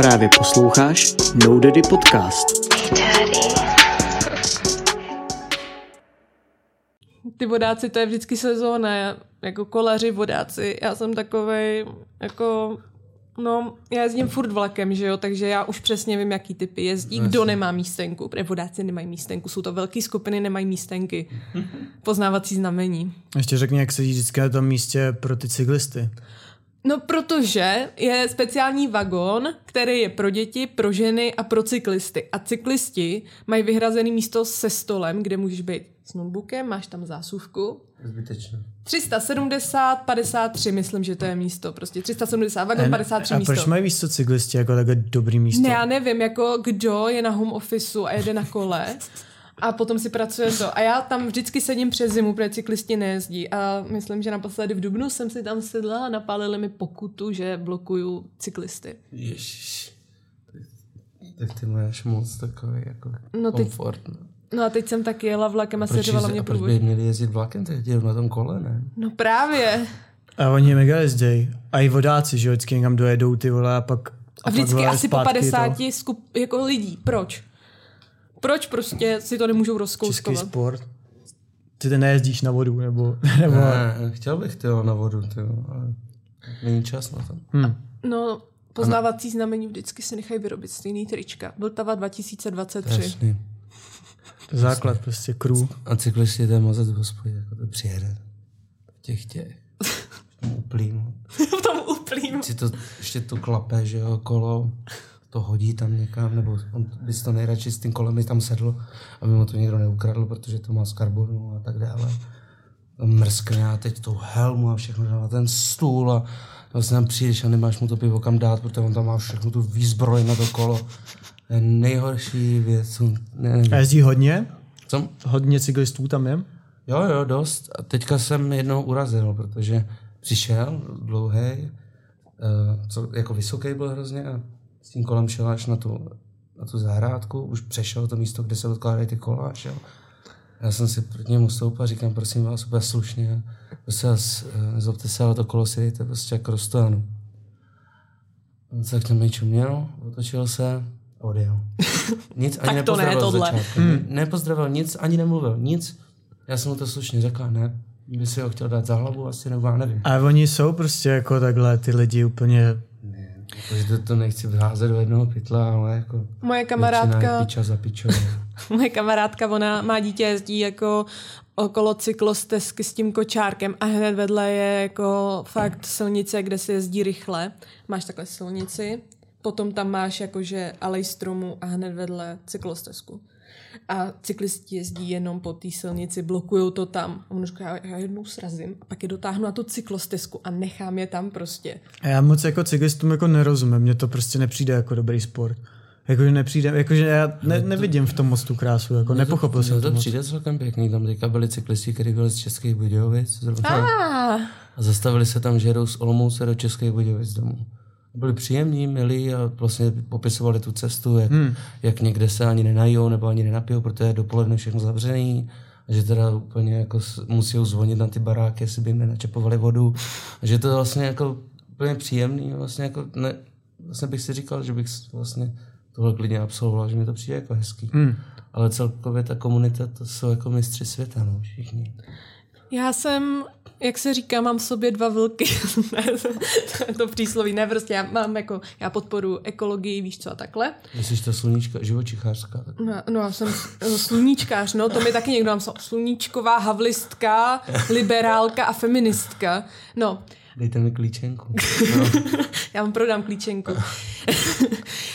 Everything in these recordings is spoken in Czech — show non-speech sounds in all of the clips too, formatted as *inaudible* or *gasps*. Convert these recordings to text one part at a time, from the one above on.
Právě posloucháš No Daddy Podcast. Ty vodáci, to je vždycky sezóna, jako kolaři, vodáci. Já jsem takovej, jako, no, já jezdím furt vlakem, že jo, takže já už přesně vím, jaký typy jezdí, kdo nemá místenku, protože vodáci nemají místenku, jsou to velké skupiny, nemají místenky. *laughs* Poznávací znamení. Ještě řekni, jak sedí vždycky na tom místě pro ty cyklisty. No, protože je speciální vagon, který je pro děti, pro ženy a pro cyklisty. A cyklisti mají vyhrazený místo se stolem, kde můžeš být s notebookem, máš tam zásuvku. Zbytečné. 370, 53, myslím, že to je místo. Prostě 370, vagon 53 a místo. proč mají co cyklisti jako takhle dobrý místo? Ne, já nevím, jako kdo je na home officeu a jede na kole a potom si pracuje to. A já tam vždycky sedím přes zimu, protože cyklisti nejezdí. A myslím, že naposledy v Dubnu jsem si tam sedla a napálili mi pokutu, že blokuju cyklisty. Ježiš. Tak ty máš moc takový jako No ty- komfort. no. No a teď jsem taky jela vlakem a Proč, seřovala mě a proč by průvod. měli jezdit vlakem, tak jedou na tom kole, ne? No právě. A oni mega jezdějí. A i vodáci, že vždycky někam dojedou ty vole a pak... A pak, vždycky vole, asi po zpátky 50 To, skup, jako lidí. Proč? Proč prostě si to nemůžou český rozkouskovat? sport. Ty ty nejezdíš na vodu, nebo... *laughs* nebo Ne, chtěl bych ty na vodu, ty, ale není čas na to. hm. No, poznávací znamení vždycky si nechají vyrobit stejný trička. Vltava 2023. Jasný. To základ prostě crew. A cyklisti to je moc v hospodě, jako to přijede. V těch těch. *laughs* V tom uplým. v tom úplným. Si to ještě to klape, že jo, kolo, to hodí tam někam, nebo on by si to nejradši s tím kolem tam sedl, aby mu to někdo neukradl, protože to má z karbonu a tak dále. Mrskne a teď tou helmu a všechno dá na ten stůl a vlastně tam přijdeš a nemáš mu to pivo kam dát, protože on tam má všechno tu výzbroj na to kolo. Nejhorší věc. co- Ne, A jezdí hodně? co? Hodně cyklistů tam je? Jo, jo, dost. A teďka jsem jednou urazil, protože přišel dlouhý, co, jako vysoký byl hrozně a s tím kolem šel až na tu, na tu zahrádku, už přešel to místo, kde se odkládají ty kola a šel. Já jsem si proti němu stoupal a říkám, prosím vás, úplně slušně, prostě vás, eh, nezlobte se, ale to kolo si dejte prostě jako rozstojanu. On se tak na mě čuměl, otočil se a odjel. *laughs* Nic ani to ne, tohle. Hmm. Nepozdravil nic, ani nemluvil, nic. Já jsem mu to slušně řekl, ne. By si ho chtěl dát za hlavu asi, nebo já nevím. A oni jsou prostě jako takhle ty lidi úplně... Protože to, to nechci vházet do jednoho pytla, ale jako... Moje kamarádka, Piča za pičou. *laughs* moje kamarádka, ona má dítě, jezdí jako okolo cyklostezky s tím kočárkem a hned vedle je jako fakt silnice, kde se jezdí rychle. Máš takhle silnici, potom tam máš jakože alej stromu a hned vedle cyklostezku. A cyklisti jezdí jenom po té silnici, blokují to tam. A on říká, já, já jednou srazím a pak je dotáhnu na tu cyklostezku a nechám je tam prostě. A já moc jako cyklistům jako nerozumím, mně to prostě nepřijde jako dobrý sport. Jakože nepřijde, jakože já ne, nevidím v tom moc tu krásu, jako nepochopil jsem to to moc. přijde celkem pěkný. Tam teďka byli cyklisti, kteří byli z Českých Budějovic. Zrovna. Ah, A zastavili se tam, že jedou z Olomouce do Českých Budějovic domů. Byli příjemní, milí a vlastně popisovali tu cestu, jak, hmm. jak někde se ani nenajou nebo ani nenapijou, protože je dopoledne všechno zavřený. A že teda úplně jako musí zvonit na ty baráky, jestli by jim nenačepovali vodu. A že to je vlastně jako úplně příjemný. Vlastně, jako ne, vlastně bych si říkal, že bych vlastně tohle klidně absolvoval, že mi to přijde jako hezký. Hmm. Ale celkově ta komunita, to jsou jako mistři světa, no, všichni. Já jsem, jak se říká, mám v sobě dva vlky. *laughs* To je to přísloví, ne, prostě já mám jako, já podporu ekologii, víš co, a takhle. Myslíš to sluníčka, živočichářská? No, no já jsem sluníčkář, no, to mi taky někdo napsal. Sluníčková, havlistka, liberálka a feministka. No, Dejte mi klíčenku. No. *laughs* já vám prodám klíčenku. *laughs*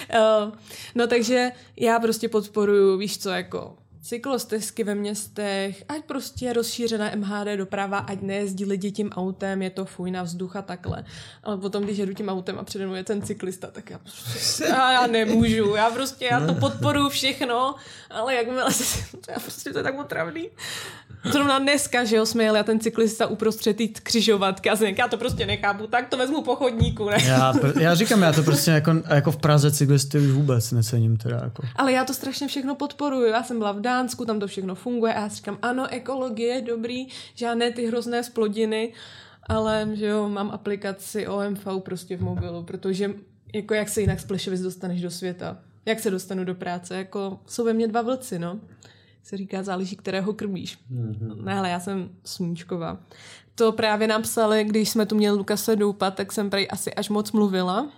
Eh, no takže já prostě podporuju, víš co, jako cyklostezky ve městech, ať prostě je rozšířená MHD doprava, ať nejezdí lidi tím autem, je to fuj na vzduch a takhle. Ale potom, když jedu tím autem a přede mnou je ten cyklista, tak já prostě, já, *laughs* já nemůžu, já prostě, já to podporuju všechno, ale jakmile se, *laughs* já prostě to je tak otravný. Zrovna dneska, že jo, jsme jeli a ten cyklista uprostřed té křižovatky a jsem, já to prostě nechápu, tak to vezmu po chodníku, ne? Já, já říkám, já to prostě jako, jako v Praze cyklisty už vůbec necením teda jako. Ale já to strašně všechno podporuju. Já jsem byla v Dánsku, tam to všechno funguje a já si říkám, ano, ekologie je dobrý, žádné ty hrozné splodiny, ale že jo, mám aplikaci OMV prostě v mobilu, protože jako jak se jinak z Plešovic dostaneš do světa. Jak se dostanu do práce? Jako jsou ve mně dva vlci, no. Se říká, záleží, kterého krmíš. Mm-hmm. Ne, ale já jsem sluníčková. To právě nám psali, když jsme tu měli Lukase Doupa, tak jsem prej asi až moc mluvila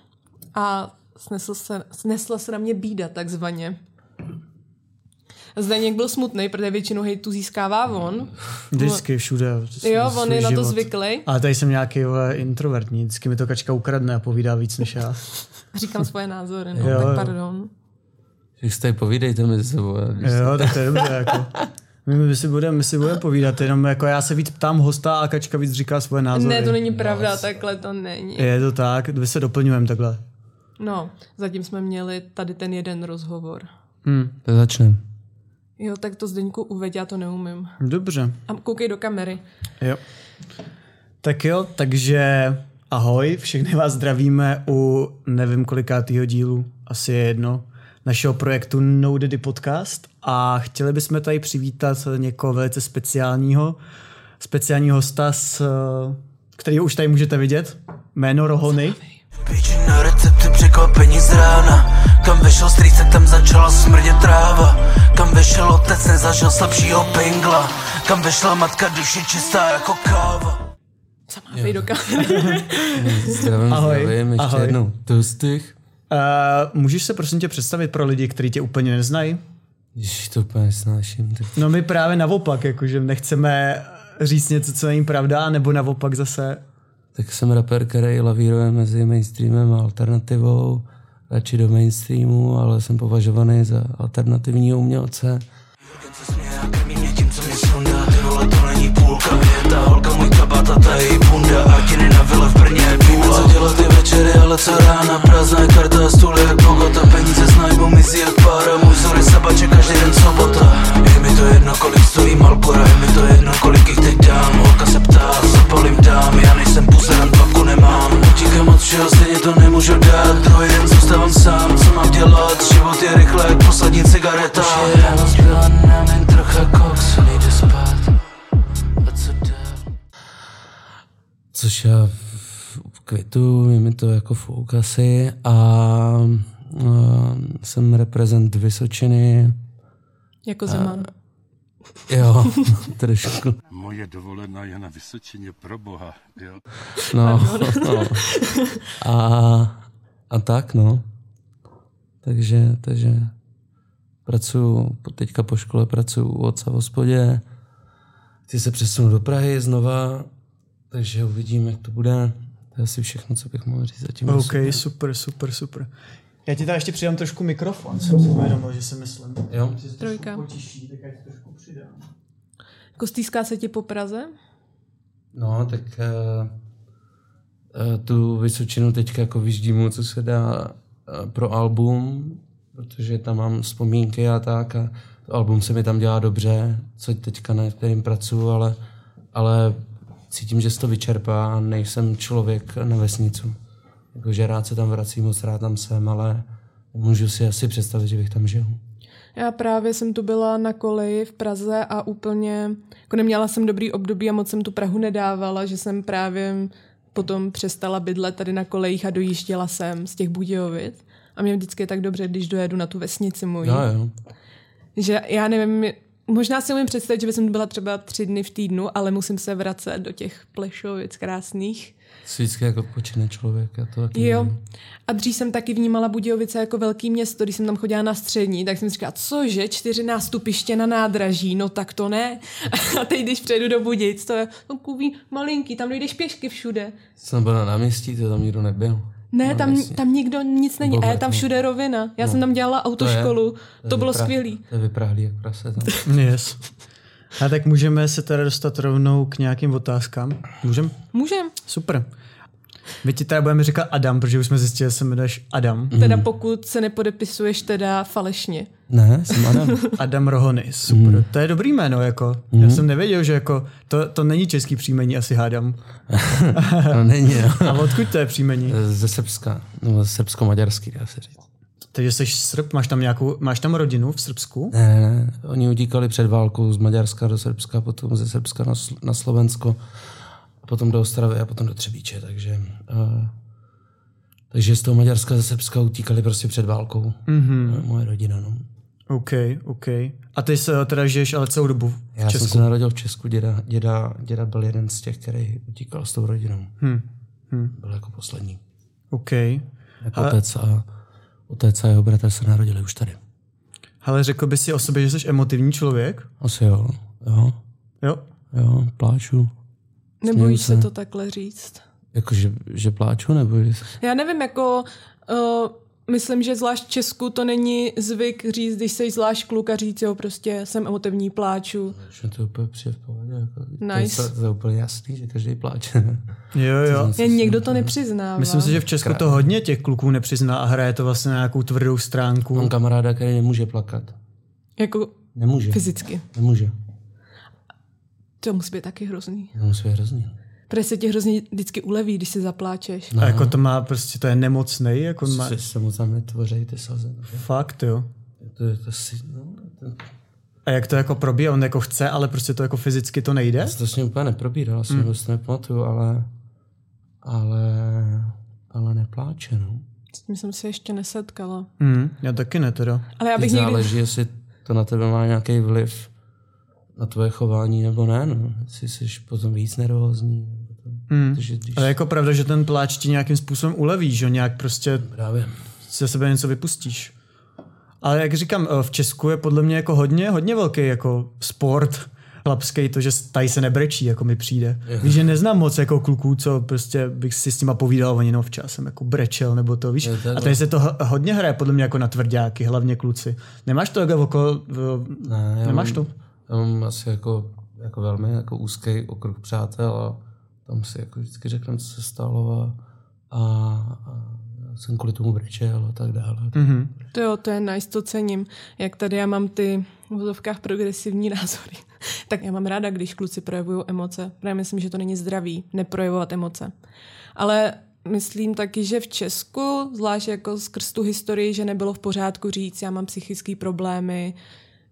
a snesl se, snesla se na mě bída takzvaně. Zdeněk byl smutný, protože většinu hejtu získává on. Vždycky, všude. Jo, on je na to zvyklý. Ale tady jsem nějaký vole, introvertní, vždycky mi to kačka ukradne a povídá víc než já. Říkám svoje názory, no, *laughs* Jo, tak pardon. Tak si tady povídejte mezi sebou. a Jo, tak to je dobře. Jako. My, my si budeme si budeme povídat, jenom jako já se víc ptám hosta a kačka víc říká svoje názory. Ne, to není pravda, takhle to není. Je to tak, my se doplňujeme takhle. No, zatím jsme měli tady ten jeden rozhovor. Hm, Tak začneme. Jo, tak to Zdeňku uveď, já to neumím. dobře, A koukej do kamery. jo. Tak jo, takže ahoj, všechny vás zdravíme u nevím kolikátýho dílu, asi je jedno, našeho projektu No Daddy Podcast a chtěli bychom tady přivítat někoho velice speciálního, speciálního hosta, s, kterýho už tady můžete vidět, jméno Rohony. Píči na recepty překvapení z rána Kam vešel strýce, tam začala smrdět tráva Kam vešel otec, nezažil slabšího pingla Kam vešla matka, duše čistá jako káva Sama vej do kamery. *laughs* Zdravím, Ahoj, zdravím, ještě ahoj. jednou. Tostych. Uh, můžeš se prosím tě představit pro lidi, kteří tě úplně neznají? Ježiš, to úplně nesnáším. Tak No my právě naopak, jakože nechceme říct něco, co není pravda, nebo naopak zase Tak jsem rapper, který lavíruje mezi mainstreamem a alternativou. Radši do mainstreamu, ale jsem považovaný za alternativního umělce. Co směje a krmí mě tím, co mě sundá půlka ta holka můj kabát a ta její bunda. Artiny na vile v Brně je Víme, co dělat ty večery, ale co rána? Prázdná je karta, stůl jak Bogota. Peníze s najbou mizí jak pára. Můj vzor je sabače, každý den sobota. Je mi to jedno, kolik stojí Malbora Je mi to jedno, kolik jich teď dám. Holka se ptá, zapalím dám. Já nejsem buzeran, papku nemám. Utíkám od všeho, stejně to nemůžu dát. Druhý den zůstávám sám, co mám dělat? Život je rychle, jak poslední cigareta. Už je ráno zbyla nám jen trocha koksu Což já květu, je mi to jako fouk asi a, a jsem reprezent Vysočiny. jako Zeman. Jo, *laughs* trošku. Moje dovolená je na Vysočině pro boha, jo. No, *laughs* no. A, a tak, no. Takže, takže pracuju, po- teďka po škole pracuju u otce v hospodě. Chci se přesunout do Prahy znova, takže uvidím, jak to bude. To je asi všechno, co bych mohl říct zatím. OK, sobě. super, super, super. Já ti tady ještě přidám trošku mikrofon, jsem si uvědomil, že si myslím. Jo. Trojka. potiší, tak já ti trošku přidám. Jako stýská se ti po Praze? No, tak uh, uh, tu Vysočinu teďka jako vyždímu, co se dá uh, pro album, protože tam mám vzpomínky a tak a to album se mi tam dělá dobře, co teďka na kterým pracuji, ale, ale cítím, že se to vyčerpá a nejsem člověk na vesnicu. Jakože rád se tam vracím, moc rád tam jsem, ale můžu si asi představit, že bych tam žil. Já právě jsem tu byla na koleji v Praze a úplně, jako neměla jsem dobrý období a moc jsem tu Prahu nedávala, že jsem právě potom přestala bydlet tady na kolejích a dojížděla jsem z těch Budějovic. A mě vždycky je tak dobře, když dojedu na tu vesnici moji. Jo, jo. Že já nevím, možná si umím představit, že bych byla třeba tři dny v týdnu, ale musím se vracet do těch Plešovic krásných. Jsi vždycky jako počine člověk. Já to taky Jo. nevím. A dřív jsem taky vnímala Budějovice jako velký město, když jsem tam chodila na střední, tak jsem si říkala, cože, čtyři nástupiště na nádraží, no tak to ne. *laughs* A teď, když přejdu do Budějic, to je takový malinký, tam dojdeš pěšky všude. Jsem byl na náměstí, to tam nikdo nebyl. Ne, No, tam, jasně. tam nikdo nic není. A je tam Bobek, no. všude rovina. Já jsem tam dělala autoškolu. To, je bylo vyprá- skvělý. To je vypráhlý jak prase. Tam. *laughs* Yes. A tak můžeme se teda dostat rovnou k nějakým otázkám. Můžem? Můžem. Super. My ti teda budeme říkat Adam, protože už jsme zjistili, že se jmenuješ Adam. Teda pokud se nepodepisuješ teda falešně. Ne, jsem Adam. *laughs* Adam Rohony, super. To je dobrý jméno, jako. Já jsem nevěděl, že jako, to, to není český příjmení, asi hádám. *laughs* no není, no. A odkud to je příjmení? Ze Srbska, nebo srbsko-maďarský, dá se říct. Takže jsi Srb, máš tam nějakou, máš tam rodinu v Srbsku? Ne, ne, oni utíkali před válkou z Maďarska do Srbska, potom ze Srbska na, na Slovensko, potom do Ostravy a potom do Třebíče, takže, uh, Takže z toho Maďarska ze Srbska utíkali prostě před válkou. Mm-hmm. Moje rodina, no. OK, OK. A ty se teda žiješ ale celou dobu v Já Česku? jsem se narodil v Česku, děda, děda, děda byl jeden z těch, který utíkal s tou rodinou. Hm. Byl jako poslední. OK. Jako otec a otec a jeho bratr se narodili už tady. Ale řekl bys si o sobě, že jsi emotivní člověk? Asi jo, jo, Jo. jo, pláču. Nebojíš se. to takhle říct? Jako, že, že pláču, nebo. Já nevím, jako uh, myslím, že zvlášť v Česku to není zvyk říct, když jsi zvlášť kluk a říct, jo, prostě jsem emotivní, pláču. Že to úplně přijde v pohodě. Jako, to, je, Nice. to je úplně jasný, že každý pláče. Jo, jo. Jen někdo to nepřiznává. Myslím si, že v Česku to hodně těch kluků nepřizná a hraje to vlastně na nějakou tvrdou stránku. Mám kamaráda, který nemůže plakat. Jako Nemůže. fyzicky. Nemůže. To musí být taky hrozný. To musí být hrozný. Protože se ti hrozně vždycky uleví, když se zapláčeš. A jako to má prostě, to je nemocnej, jako má... Se, se mu tam netvoří ty slzy. no. Fakt, jo. To je to si, no, to, A jak to jako probíhá? On jako chce, ale prostě to jako fyzicky to nejde? Já to s ním úplně neprobíral, asi mm. to nepamatuju, ale, ale, ale nepláče, no. S tím jsem se ještě nesetkala. Hmm, já taky ne teda. Ale já Teď bych někdy... záleží, jestli to na tebe má nějaký vliv na tvoje chování nebo ne, no. Jestli jsi potom víc nervózní. Nebo to, Hmm. protože když Ale jako pravda, že ten pláč ti nějakým způsobem uleví, že nějak prostě právě ze sebe něco vypustíš. Ale jak říkám, eh, v Česku je podle mě jako hodně, hodně velký jako sport chlapský, to, že tady se nebrečí, jako mi přijde. Víš, že neznám moc jako kluků, co prostě bych si s nima povídal, oni no včas jsem jako brečel, nebo to, víš. A tady se to ho- hodně hraje podle mě jako na tvrdáky, hlavně kluci. Nemáš to jako okolo, ne, nemáš to? Já mám asi jako, jako velmi jako úzký okruh přátel a tam si jako vždycky řekneme, co se stalo a, a, a já jsem kvůli tomu brečel a tak dále. Mhm. To jo, to je nice, to cením. Jak tady já mám ty v vozovkách progresivní *laughs* názory, tak já mám ráda, když kluci projevují emoce. Protože myslím, že to není zdravý, neprojevovat emoce. Ale myslím taky, že v Česku, zvlášť jako skrz tu historii, že nebylo v pořádku říct, já mám psychické problémy,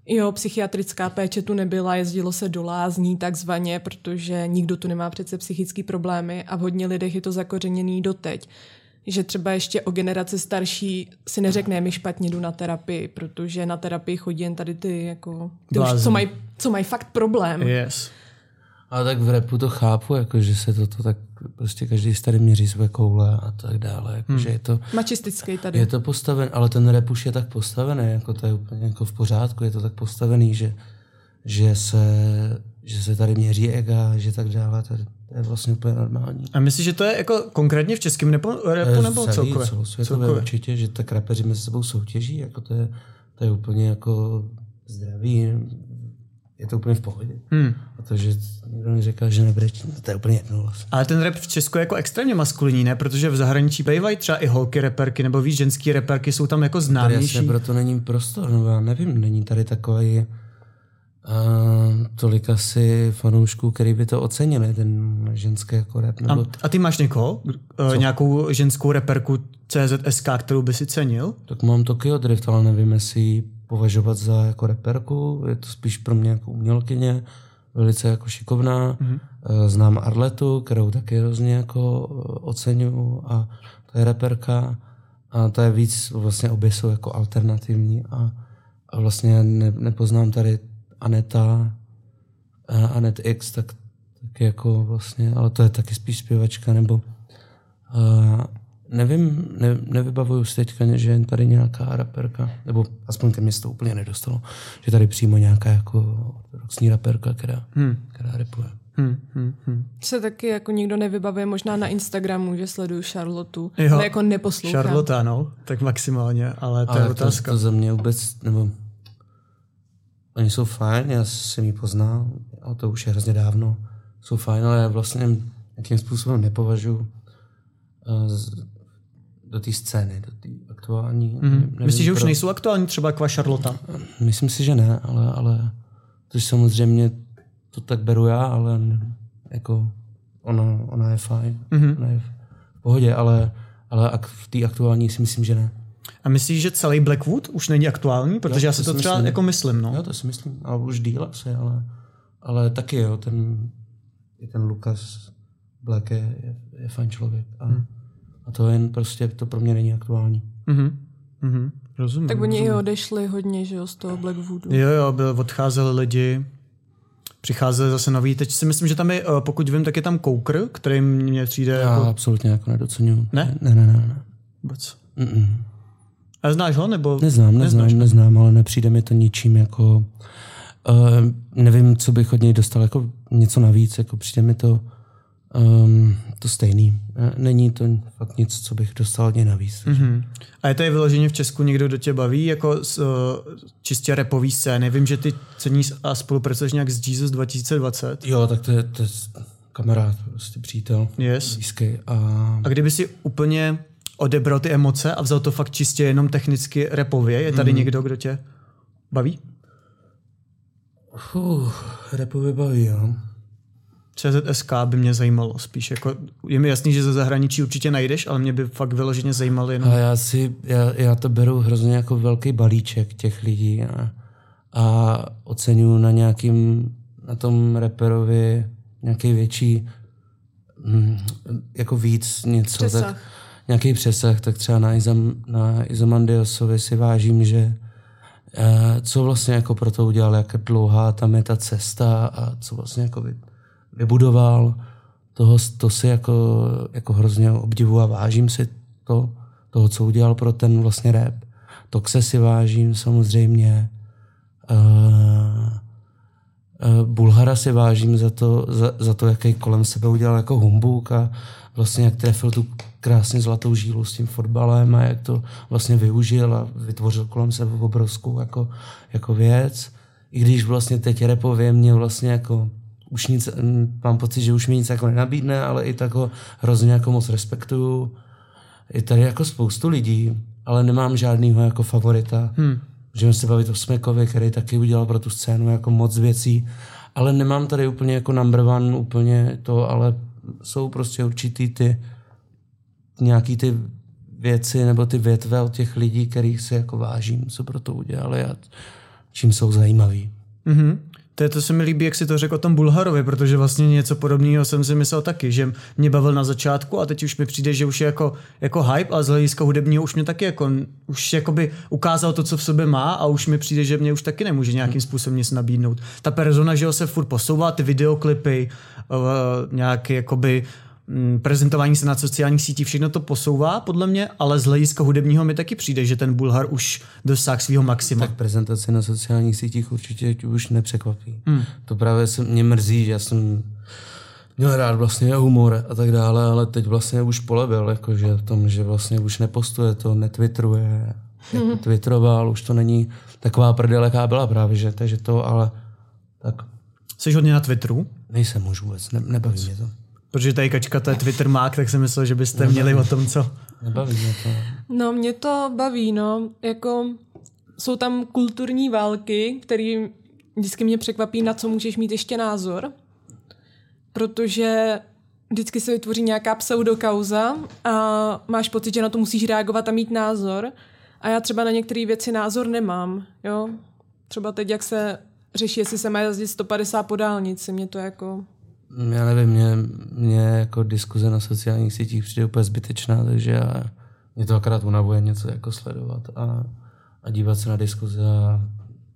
Jo, psychiatrická péče tu nebyla, jezdilo se do lázní takzvaně, protože nikdo tu nemá přece psychické problémy a v hodně lidech je to zakořeněný doteď. Že třeba ještě o generaci starší si neřekne, mi špatně jdu na terapii, protože na terapii chodí jen tady ty, jako, ty už, co mají co maj fakt problém. Yes. Ale tak v repu to chápu, jako, že se toto tak prostě každý si tady měří své koule a tak dále. Jako, Hmm. že je to, Mačistický tady. je to postaven, ale ten rap už je tak postavený, jako to je úplně jako v pořádku, je to tak postavený, že, že, se, že se tady měří ega, že tak dále, to, je- vlastně úplně normální. A myslíš, že to je jako konkrétně v českém repu nebo Celý, celkově? Celosvětově určitě, že tak rapeři mezi sebou soutěží, jako to je, to je úplně jako zdravý, je to úplně v pohodě. Hmm. A to, že někdo mi říká, že nebrečí, to je úplně jedno vlastně. Ale ten rap v Česku je jako extrémně maskulinní, ne? Protože v zahraničí bývají třeba i holky reperky, nebo víš, ženský reperky jsou tam jako Tady známější. jasně proto není prostor, no já nevím, není tady takový uh, tolik asi fanoušků, který by to ocenili, ten ženský jako rap, nebo A, a ty máš někoho? Uh, nějakou ženskou reperku CZSK, kterou by si cenil? Tak mám Tokyo Drift, ale nevím, jestli považovat za jako reperku. Je to spíš pro mě jako umělkyně, velice jako šikovná. Mm-hmm. Znám Arletu, kterou taky hrozně jako oceňuju a to je reperka. A to je víc, vlastně obě jsou jako alternativní a, a vlastně ne, nepoznám tady Aneta, a Anet X, tak, tak jako vlastně, ale to je taky spíš zpěvačka, nebo nevím, ne, nevybavuju si teďka, že je tady nějaká raperka, nebo aspoň ke mně se to úplně nedostalo, že tady přímo nějaká jako ortodoxní raperka, která, hmm. která rapuje. Hmm, hmm, hmm. Se taky jako nikdo nevybavuje, možná na Instagramu, že sleduju Charlotu, Jo. ale jako neposlouchám. Charlotte, no, tak maximálně, ale to je Ale to, otázka. to za mě vůbec, nebo oni jsou fajn, já jsem ji poznal, ale to už je hrozně dávno, jsou fajn, ale já vlastně nějakým způsobem nepovažuji uh, do té scény, do té aktuální. Mhm. nevím Myslíš, že už pro- nejsou aktuální třeba jako Charlotte? Myslím si, že ne, ale, ale to samozřejmě to tak beru já, ale jako ona, ona je fajn, mm-hmm. ona je v pohodě, ale, ale ak, v té aktuální si myslím, že ne. A myslíš, že celý Blackwood už není aktuální? Protože Jo, já si to to třeba myslím. jako myslím, no. Jo, to si myslím, ale už díl asi, ale, ale taky jo, ten, i ten Lukas Black je, je, je fajn člověk. A, A to jen prostě, to pro mě není aktuální. Mhm. Mhm. Rozumím. Tak oni rozumím. i odešli hodně, že jo, z toho Blackwoodu. Jo, jo, byl, odcházeli lidi, přicházeli zase noví. Teď si myslím, že tam je, eh, pokud vím, tak je tam Koukr, který mně přijde Já jako absolutně jako nedocenuju. Ne? Ne, ne, ne. ne. vůbec. Mm-mm. A znáš ho, nebo? Neznám, neznám, Neznáš? neznám, ale nepřijde mi to ničím jako... Uh, nevím, co bych od něj dostal, jako něco navíc, jako přijde mi to um, to stejný. Eh, Není to fakt nic, co bych dostal něj navíc. Mm-hmm. Mhm. A je tady vyloženě v Česku někdo, kdo tě baví, jako z, uh, čistě repový scény? Vím, že ty ceníš a spolupracuješ nějak s Jesus 2020. Jo, tak to je, to je kamarád, prostě přítel, Yes. blízký. A A kdyby si úplně odebral ty emoce a vzal to fakt čistě jenom technicky repově, je tady mm. někdo, kdo tě baví? uh, repově baví, jo. CZSK by mě zajímalo spíš. Jako, je mi jasný, že ze zahraničí určitě najdeš, ale mě by fakt vyloženě zajímalo jenom... A já si, já, já to beru hrozně jako velký balíček těch lidí a, a oceňuji na nějakým, na tom reperovi nějaký větší, hm, jako víc něco, Přesah. tak nějaký přesah, tak třeba na, Izam, na Izamandiosovi si vážím, že eh, co vlastně jako pro to udělal, jak dlouhá tam je ta cesta a co vlastně jako vy, vybudoval, toho, to si jako, jako hrozně obdivu a vážím si to, toho, co udělal pro ten vlastně rap. Toxe si vážím samozřejmě. Uh, uh, Bulhara si vážím za to, za, za to, jaký kolem sebe udělal jako humbuk a vlastně jak trefil tu krásně zlatou žílu s tím fotbalem a jak to vlastně využil a vytvořil kolem sebe obrovskou jako, jako věc. I když vlastně teď repově mě vlastně jako už nic, mám pocit, že už mi nic jako nenabídne, ale i tak ho hrozně jako moc respektuju. Je tady jako spoustu lidí, ale nemám žádnýho jako favorita. Hmm. Můžeme se bavit o Smekovi, který taky udělal pro tu scénu jako moc věcí, ale nemám tady úplně jako number one, úplně to, ale jsou prostě určitý ty nějaký ty věci nebo ty větve od těch lidí, kterých si jako vážím, co pro to udělali a čím jsou zajímaví. Mhm. To, to se mi líbí, jak si to řekl o tom Bulharovi, protože vlastně něco podobného jsem si myslel taky, že mě bavil na začátku a teď už mi přijde, že už je jako, jako hype a z hlediska hudebního už mě taky jako, už jakoby ukázal to, co v sobě má a už mi přijde, že mě už taky nemůže nějakým způsobem nic nabídnout. Ta persona, že ho se furt posouvá, ty videoklipy, uh, nějaký jakoby prezentování se na sociálních sítích, všechno to posouvá podle mě, ale z hlediska hudebního mi taky přijde, že ten Bulhar už dosáhl svého maxima. Tak prezentace na sociálních sítích určitě tě už nepřekvapí. Hmm. To právě se mě mrzí, že já jsem měl rád vlastně humor a tak dále, ale teď vlastně už polebil, jakože v tom, že vlastně už nepostuje to, netwitteruje, *laughs* jako twitteroval, už to není taková prdel, jaká byla právě, že, takže to, ale tak Jsi hodně na Twitteru? nejsem už vůbec, ne, nebaví mě to. Protože tady kačka to je Twitter mák, tak jsem myslel, že byste měli o tom, co. Nebaví mě to. No, mě to baví, no. Jako jsou tam kulturní války, které vždycky mě překvapí, na co můžeš mít ještě názor. Protože vždycky se vytvoří nějaká pseudokauza a máš pocit, že na to musíš reagovat a mít názor. A já třeba na některé věci názor nemám, jo. Třeba teď, jak se řeší, jestli se má jezdit 150 po dálnici, mě to jako... Já nevím, mě, mě jako diskuze na sociálních sítích přijde úplně zbytečná, takže já, mě to akorát unavuje něco jako sledovat a, a dívat se na diskuze a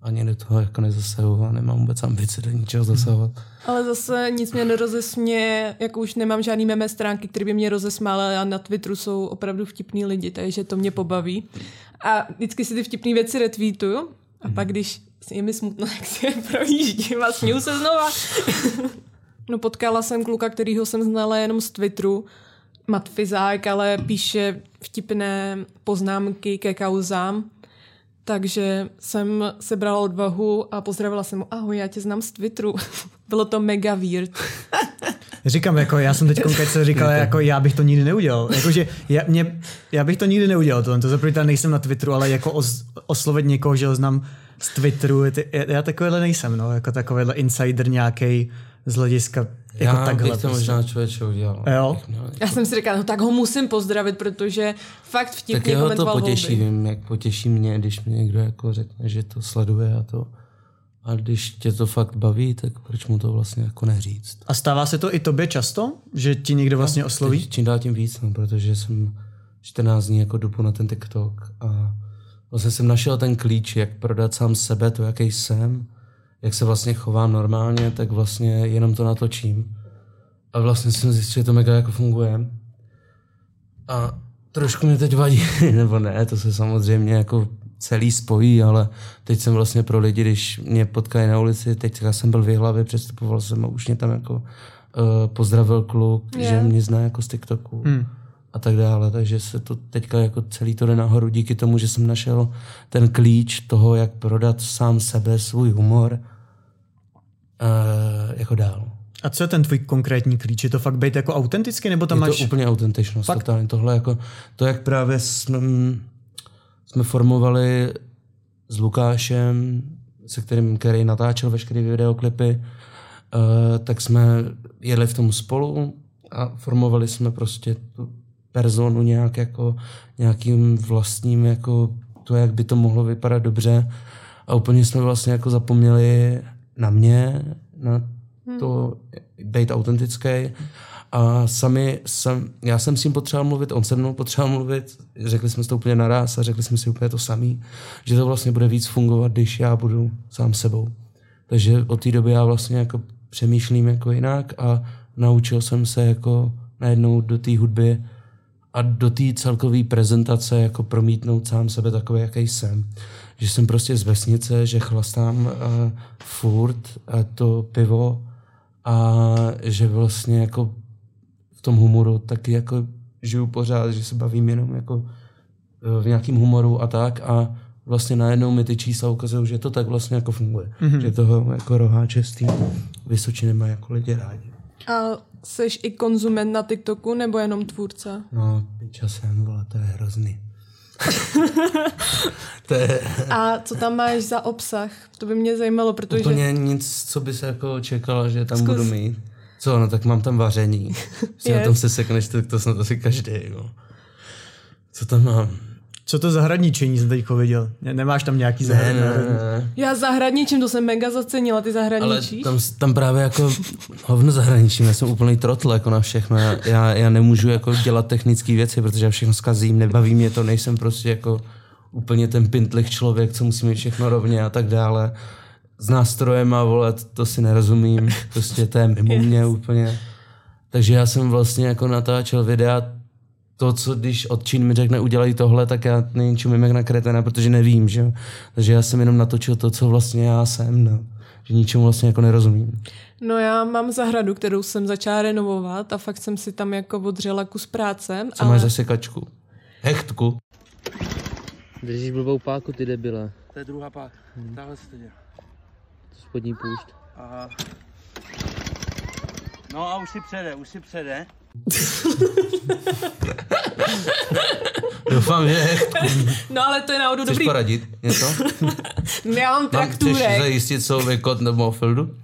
ani do toho jako nezasahuju a nemám vůbec ambice do ničeho zasahovat. *laughs* Ale zase nic mě nerozesmě, jako už nemám žádný meme stránky, které by mě rozesmály a na Twitteru jsou opravdu vtipní lidi, takže to mě pobaví. A vždycky si ty vtipné věci retweetuju a pak, když je mi smutno, *laughs* jak si je projíždím a směju se znova. *laughs* no potkala jsem kluka, kterýho jsem znala jenom z Twitteru, Matfizák, ale píše vtipné poznámky ke kauzám. Takže jsem sebrala odvahu a pozdravila jsem mu, ahoj, já tě znám z Twitteru. *laughs* Bylo to mega weird. *laughs* Říkám, jako já jsem teď konkrétně říkal, jako já bych to nikdy neudělal. Jakože já, mě, já bych to nikdy neudělal. To, to zaprvé nejsem na Twitteru, ale jako os, oslovit někoho, že ho znám z Twitteru, ty, já, já takovýhle nejsem, no, jako takovýhle insider nějaký z hlediska jako já takhle. bych to prostě. možná člověče udělal. Jo? Já jsem si říkala, no tak ho musím pozdravit, protože fakt Tak vtipně jeho to potěší, volby. vím, jak potěší mě, když mi někdo jako řekne, že to sleduje a to. A když tě to fakt baví, tak proč mu to vlastně jako neříct? A stává se to i tobě často, že ti někdo vlastně osloví? Teď čím dál tím víc, no, protože jsem 14 dní jako dupu na ten TikTok a vlastně jsem našel ten klíč, jak prodat sám sebe, to, jaký jsem, jak se vlastně chovám normálně, tak vlastně jenom to natočím. A vlastně jsem zjistil, že to mega jako funguje. A trošku mě teď vadí, *laughs* nebo ne, to se samozřejmě jako celý spojí, ale teď jsem vlastně pro lidi, když mě potkají na ulici, teď jsem byl v hlavě, přestupoval jsem a už mě tam jako uh, pozdravil kluk, Je. že mě zná jako z TikToku Hmm. A tak dále, takže se to teďka jako celý to jde nahoru díky tomu, že jsem našel ten klíč toho, jak prodat sám sebe, svůj humor uh, jako dál. A co je ten tvůj konkrétní klíč? Je to fakt být jako autentický, nebo tam je máš... to úplně autentičnost, Fakt? totálně tohle jako, to jak právě jsme, jsme formovali s Lukášem, se kterým, který natáčel veškeré videoklipy, uh, tak jsme jeli v tom spolu a formovali jsme prostě tu personu nějak jako nějakým vlastním jako to, jak by to mohlo vypadat dobře. A úplně jsme vlastně jako zapomněli na mě, na to být autentický. A sami, sam, já jsem s ním potřeboval mluvit, on se mnou potřeboval mluvit, řekli jsme si to úplně naraz a řekli jsme si úplně to samý, že to vlastně bude víc fungovat, když já budu sám sebou. Takže od té doby já vlastně jako přemýšlím jako jinak a naučil jsem se jako najednou do té hudby a do té celkové prezentace jako promítnout sám sebe takový, jaký jsem. Že jsem prostě z vesnice, že chlastám uh, furt uh, to pivo a že vlastně jako v tom humoru taky jako žiju pořád, že se bavím jenom jako eh, v nějakým humoru a tak a vlastně najednou mi ty čísla ukazují, že to tak vlastně jako funguje. Mm-hmm. Že toho jako roháče z té Vysočiny mají jako lidi rádi. A seš i konzument na TikToku nebo jenom tvůrce? No, piča jsem, vole, to je hrozný. *laughs* to je A co tam máš za obsah? To by mě zajímalo, protože... úplně nic, co by se jako čekala, že tam Zkus. budu mít. Co, no tak mám tam vaření. *laughs* Si na tom se sekneš, tak to snad asi každý, jo. Co tam mám? Co to zahradničení jsem teď viděl? Ne- Nemáš tam nějaký Ne, ne, zahradničení? ne. Já zahradničím, to jsem mega zacenila, ty Ale zahradničíš? tam, tam právě jako hovno zahraničím, já jsem úplný trotl jako na všechno, já, já, já nemůžu jako dělat technické věci, protože já všechno zkazím, nebaví mě to, nejsem prostě jako úplně ten pintlich člověk, co musí mít všechno rovně a tak dále. S nástrojem a vole, to si nerozumím, prostě to je mimo Yes. mě úplně. Takže já jsem vlastně jako natáčel videa to, co když odčin mi řekne udělej tohle, tak já nejčumím jak na kretena, protože nevím, že jo. Takže já jsem jenom natočil to, co vlastně já jsem, no. Že ničemu vlastně jako nerozumím. No já mám zahradu, kterou jsem začala renovovat a fakt jsem si tam jako odřela kus práce. Co máš za sekačku? Hechtku. Držíš blbou páku, ty debile. To je druhá pák. Tahle stejně. To spodní půšť. A... No a už si přede, už si přede. *laughs* Doufám, že. *laughs* No ale to je náhodou Chceš dobrý. poradit něco? *laughs* Já mám Mám, chceš traktůrek, zajistit souvý kot nebo Mofeldu?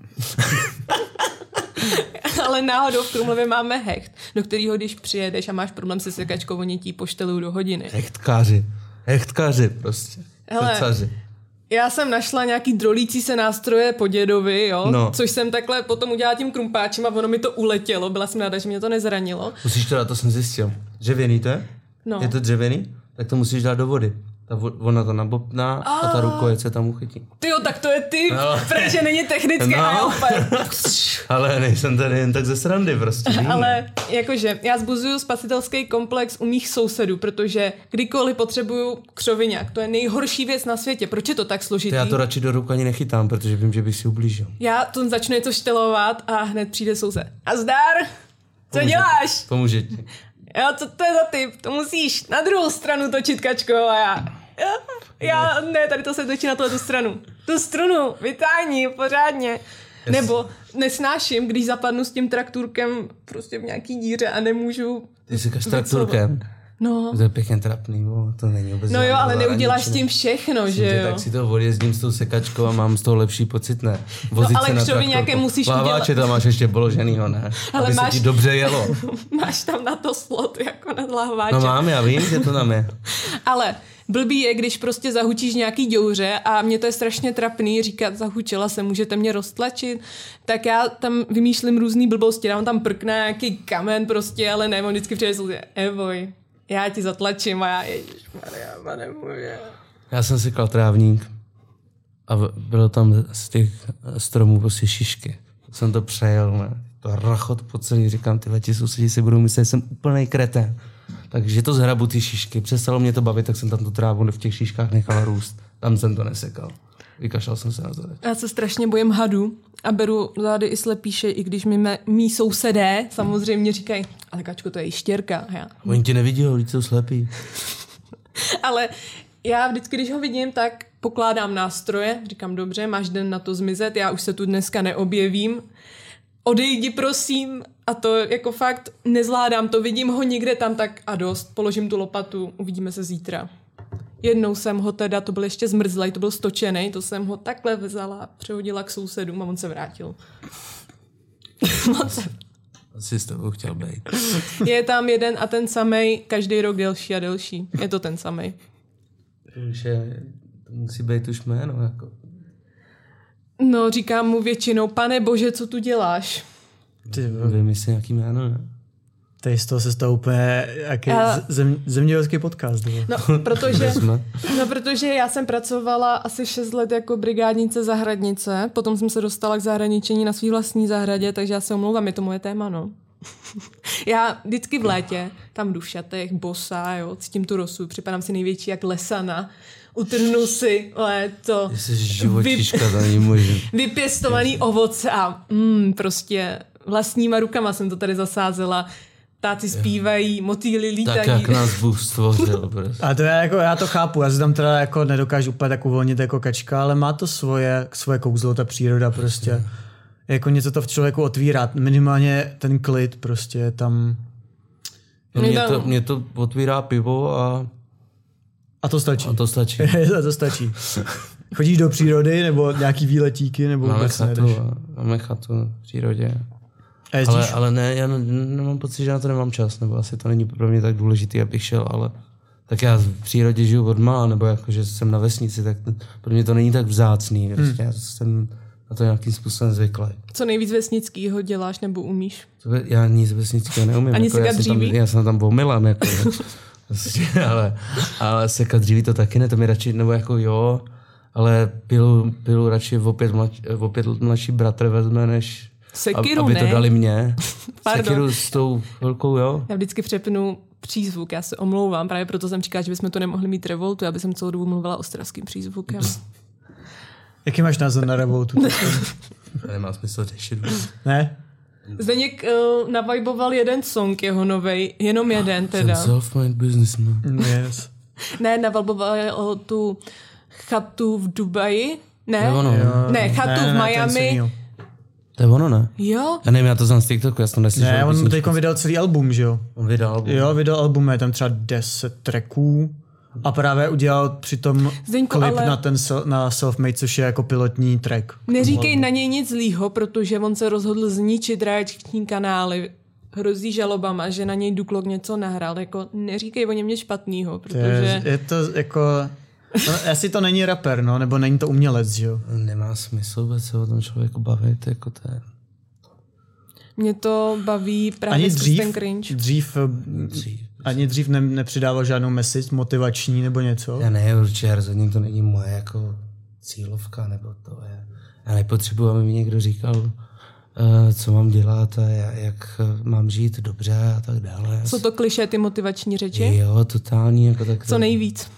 ale náhodou v Krumlově máme hecht, do kterého když přijedeš a máš problém se sekačkou, oni ti poštelují do hodiny. Hechtkáři. Hechtkáři prostě. Hele. Srdcaři. Já jsem našla nějaký drolící se nástroje po dědovi, jo, No. což jsem takhle potom udělala tím krumpáčem a ono mi to uletělo. Byla jsem ráda, že mě to nezranilo. Musíš teda, to jsem zjistil. Dřevěný to je? No. Je to dřevěný? Tak to musíš dát do vody. Ta ona to nabobná a ta rukojeť se tam uchytí. Ty jo, tak to je ty, No. protože není technické No. a. *laughs* Ale nejsem tady jen tak ze srandy prostě. Ale jakože já zbuzuju spasitelský komplex u mých sousedů, protože kdykoliv potřebuju křoviňák, to je nejhorší věc na světě. Proč je to tak složitý? To já to radši do ruky ani nechytám, protože vím, že bych si ublížil. Já to začnu něco štelovat a hned přijde soused. A zdar! Co Pomůže- děláš? Pomůže ti. Jo, co to je za typ? To musíš na druhou stranu točit, kačko. A já, já, ne, tady to se točí na tuhle stranu. Tu strunu, vytáhni, pořádně. Nebo nesnáším, když zapadnu s tím traktůrkem prostě v nějaký díře a nemůžu... Ty si kaž traktorkem. No, To je pěkně trapný, vole, to není vůbec no jo, ale neuděláš s tím všechno, že Že jo? tak si to odjezdím s tou sekačkou a mám z toho lepší pocit, ne? Vozit No, ale na křoviňákem traktorku. musíš Láváče udělat- tam máš ještě položenýho, ne? *laughs* Ale Aby máš- se ti dobře jelo. *laughs* Máš tam na to slot jako na lahváče. No mám, já vím, že to tam je. *laughs* Ale Blbý je, když prostě zahučíš nějaký děuře a mě to je strašně trapný říkat, zahučila se, můžete mě roztlačit, tak já tam vymýšlím různý blbosti, dám tam prk na nějaký kamen prostě, ale ne, on vždycky přijde že Evoj, já ti zatlačím a já, ježišmarja, nemůže. Já jsem si trávník a bylo tam z těch stromů prostě šišky. Jsem to přejel, ne? To rachot po celý, říkám, ty ti sousedi si budou myslet, že jsem úplný kretén. Takže to zhrabu ty šišky. Přestalo mě to bavit, tak jsem tam tu trávu v těch šiškách nechal růst. Tam jsem to nesekal. Vykašlal jsem se na to. Já se strašně bojím hadů a beru zády i slepíše, i když mi mé, mý sousedé samozřejmě říkají, ale Kačko, to je ještěrka. A Já. Oni tě nevidí, lidi jsou slepí. *laughs* Ale já vždycky, když ho vidím, tak pokládám nástroje, říkám, dobře, máš den na to zmizet, já už se tu dneska neobjevím, odejdi prosím a to jako fakt nezvládám to, vidím ho někde tam tak a dost, položím tu lopatu, uvidíme se zítra. Jednou jsem ho teda, to byl ještě zmrzlej, to byl stočený, to jsem ho takhle vzala, přehodila k sousedům a on se vrátil. *laughs* on se Asi s tebou chtěl být. *laughs* je tam jeden a ten samej, každý rok delší a delší. Je to ten už je, to musí být už jméno. Jako. No, říkám mu většinou, pane bože, co tu děláš? Ty, Vymysli nějaký jméno, ne? tady z toho se stalo úplně jaký Já- zem, zemědělský podcast. vole. No, *laughs* protože, no, protože já jsem pracovala asi 6 let jako brigádnice zahradnice, potom jsem se dostala k zahraničení na svý vlastní zahradě, takže já se omlouvám, je to moje téma, no. *laughs* já vždycky v létě, tam jdu v šatech, bosa, jo, cítím tu rosu, připadám si největší jak lesana, utrhnu si léto, Jsi živočiška, to není možné. vypěstovaný ovoce a mm, prostě vlastníma rukama jsem to tady zasázela. Táci zpívají, motýly lítají. Tak jak nás Bůh stvořil. *laughs* Prostě. A to já, jako, já to chápu, já se tam teda jako nedokážu úplně tak uvolnit jako kačka, ale má to svoje, svoje kouzlo, ta příroda prostě. Jako něco to v člověku otvírá, minimálně ten klid prostě je tam. Mě to, mě to otvírá pivo a, A to stačí. a to stačí. *laughs* a to stačí. Chodíš do přírody, nebo nějaký výletíky, nebo Máme vůbec chatu, nejdeš? máme chatu v přírodě. A jezdíš? Ale, ale ne, já ne- nemám pocit, že na to nemám čas, nebo asi to není pro mě tak důležitý, abych šel, ale tak já v přírodě žiju od malá, nebo jako, že jsem na vesnici, tak pro mě to není tak vzácný. Prostě já jsem na to nějakým způsobem zvyklý. Co nejvíc vesnickýho děláš nebo umíš? Já nic vesnického neumím. Ani jako, já, jsem tam, já jsem tam omilan, jako, *laughs* prostě, ale, ale sekat dříví to taky ne, to mi radši, nebo jako jo, ale pilu, pilu radši opět, mladší, opět mladší bratr vezme, než Sekiru, aby to ne? dali mě. *laughs* Pardon. Sekiru s tou velkou, jo. Já vždycky přepnu přízvuk, já se omlouvám, právě proto jsem říkala, že bychom to nemohli mít revoltu, já bych celou dobu mluvila ostravským přízvukem. Jaký máš názor na revoltu? *laughs* To nemá smysl řešit. ne? Zdeněk uh, navajboval jeden song jeho novej, jenom jeden *gasps* Jsem teda. self-made businessman. Yes. Ne, navajboval tu chatu v Dubaji. Ne, To ono, Jo. ne, chatu Ne, ne, v ne, Miami. Senior. To je ono, ne? Jo, Já nevím, já to znám z TikToku, já jsem to neslyšel. Ne, on teď vydal celý album, že jo? on vydal album. Jo, vydal album, je tam třeba 10 tracků a právě udělal přitom Zdeňku, klip ale- na ten na Selfmade, což je jako pilotní track. neříkej na něj nic zlýho, protože on se rozhodl zničit reakční kanály. Hrozí žalobama, že na něj Duklok něco nahrál. Jako neříkej o něm nic špatného, To je, protože je to jako... No, asi to není rapper, no, nebo není to umělec, že jo? Nemá smysl vůbec se o tom člověku bavit, jako to je. mě to baví právě Ani dřív, ten cringe. dřív, eh, Dřív. ani dřív ne, nepřidával žádnou message motivační nebo něco. Já ne, určitě rozhodně to není moje jako cílovka, nebo to je. Já nepotřebuji, aby mi někdo říkal, uh, co mám dělat a jak eh, mám žít dobře a tak dále. Co to kliše, ty motivační řeči? Jo, totální, jako tak to, Co nejvíc?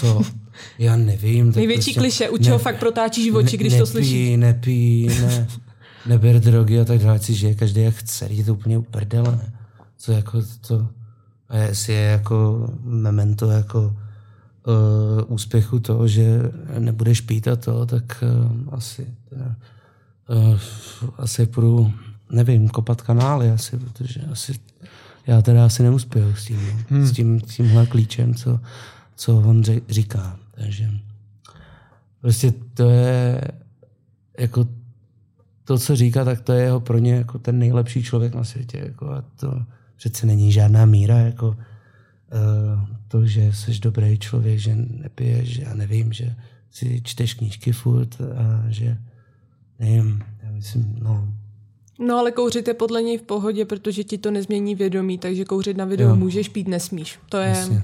Co? *laughs* Já nevím. Tak Největší prostě, kliše, u čeho fakt protáčíš oči, když to slyšíš. Nepí, ne, *laughs* neber drogy a tak dále, si žije každý jak chce, je to úplně uprdele, ne? Co jako to, a jestli je jako memento jako uh, úspěchu toho, že nebudeš pít a to, tak uh, asi teda, uh, asi půjdu, nevím, kopat kanály asi, protože asi já teda asi neuspěju s tím. Hmm. s tím, s tímhle klíčem, co, co on říká. Takže prostě to je jako to, co říká, tak to je jeho pro ně jako ten nejlepší člověk na světě. Jako a to přece není žádná míra jako to, že jsi dobrý člověk, že nepiješ, že já nevím, že si čteš knížky furt a že nevím, já myslím, no, No ale kouřit je podle něj v pohodě, protože ti to nezmění vědomí, takže kouřit na videu Jo. můžeš, pít nesmíš. To je... jasně.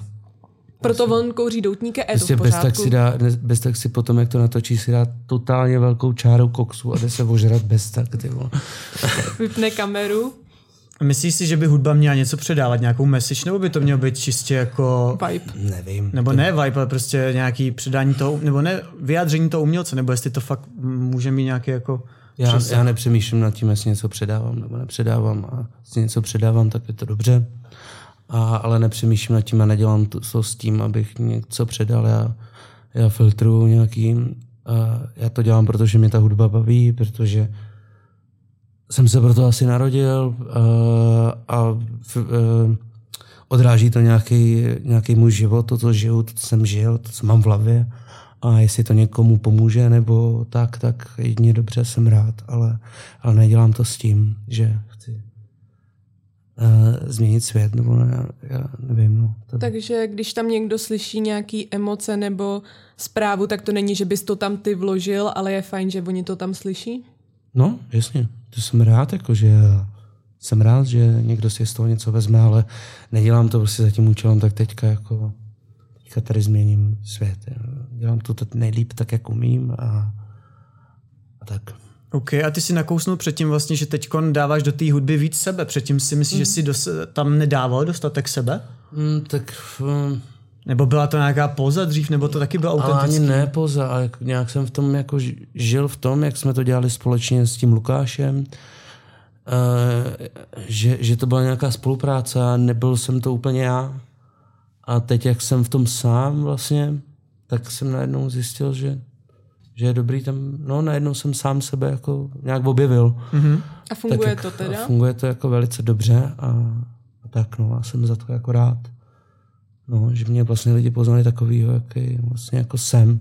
Proto on kouří doutníky a je to Prostě v bez tak, pořádku. si dá, bez tak si potom, jak to natočí, si dá totálně velkou čáru koksu a jde se ožrat bez tak, ty vole. *laughs* Vypne kameru, Myslíš si, že by hudba měla něco předávat, nějakou message, nebo by to mělo být čistě jako... vibe. Nevím. Nebo ne vibe, ale prostě nějaký předání toho, nebo ne vyjádření toho umělce, nebo jestli to fakt může mít nějaký jako... Já, já nepřemýšlím nad tím, jestli něco předávám nebo nepředávám. A jestli něco předávám, tak je to dobře. A, ale nepřemýšlím nad tím a nedělám to, to s tím, abych něco předal. Já, já filtruju nějaký... A já to dělám, protože mě ta hudba baví, protože jsem se proto asi narodil a, a v, a odráží to nějaký, nějaký můj život, to, co žiju, to, co jsem žil, to, co mám v hlavě. A jestli to někomu pomůže nebo tak, tak jedině dobře jsem rád, ale, ale nedělám to s tím, že uh, změnit svět, nebo ne, já nevím. No, to, Takže když tam někdo slyší nějaký emoce nebo zprávu, tak to není, že bys to tam ty vložil, ale je fajn, že oni to tam slyší? No, jasně, to jsem rád, jako, že jsem rád, že někdo si z toho něco vezme, ale nedělám to prostě za tím účelem, tak teďka jako teďka tady změním svět. Dělám to nejlíp tak, jak umím a, a tak. OK, a ty si nakousnul předtím vlastně, že teď dáváš do té hudby víc sebe. Předtím si myslíš, že si dos- tam nedával dostatek sebe? Mm, tak mm, Nebo byla to nějaká poza dřív, nebo to taky bylo Ale ani ne poza, ale jak, nějak jsem v tom jako žil v tom, jak jsme to dělali společně s tím Lukášem, uh, že, že to byla nějaká spolupráce a nebyl jsem to úplně já. A teď, jak jsem v tom sám vlastně, tak jsem najednou zjistil, že, že je dobrý tam, no najednou jsem sám sebe jako nějak objevil. Mhm. A funguje jak- to teda? A funguje to jako velice dobře a, a tak no, a jsem za to jako rád. No, že mě vlastně lidi poznali takovýho, jaký vlastně jako jsem.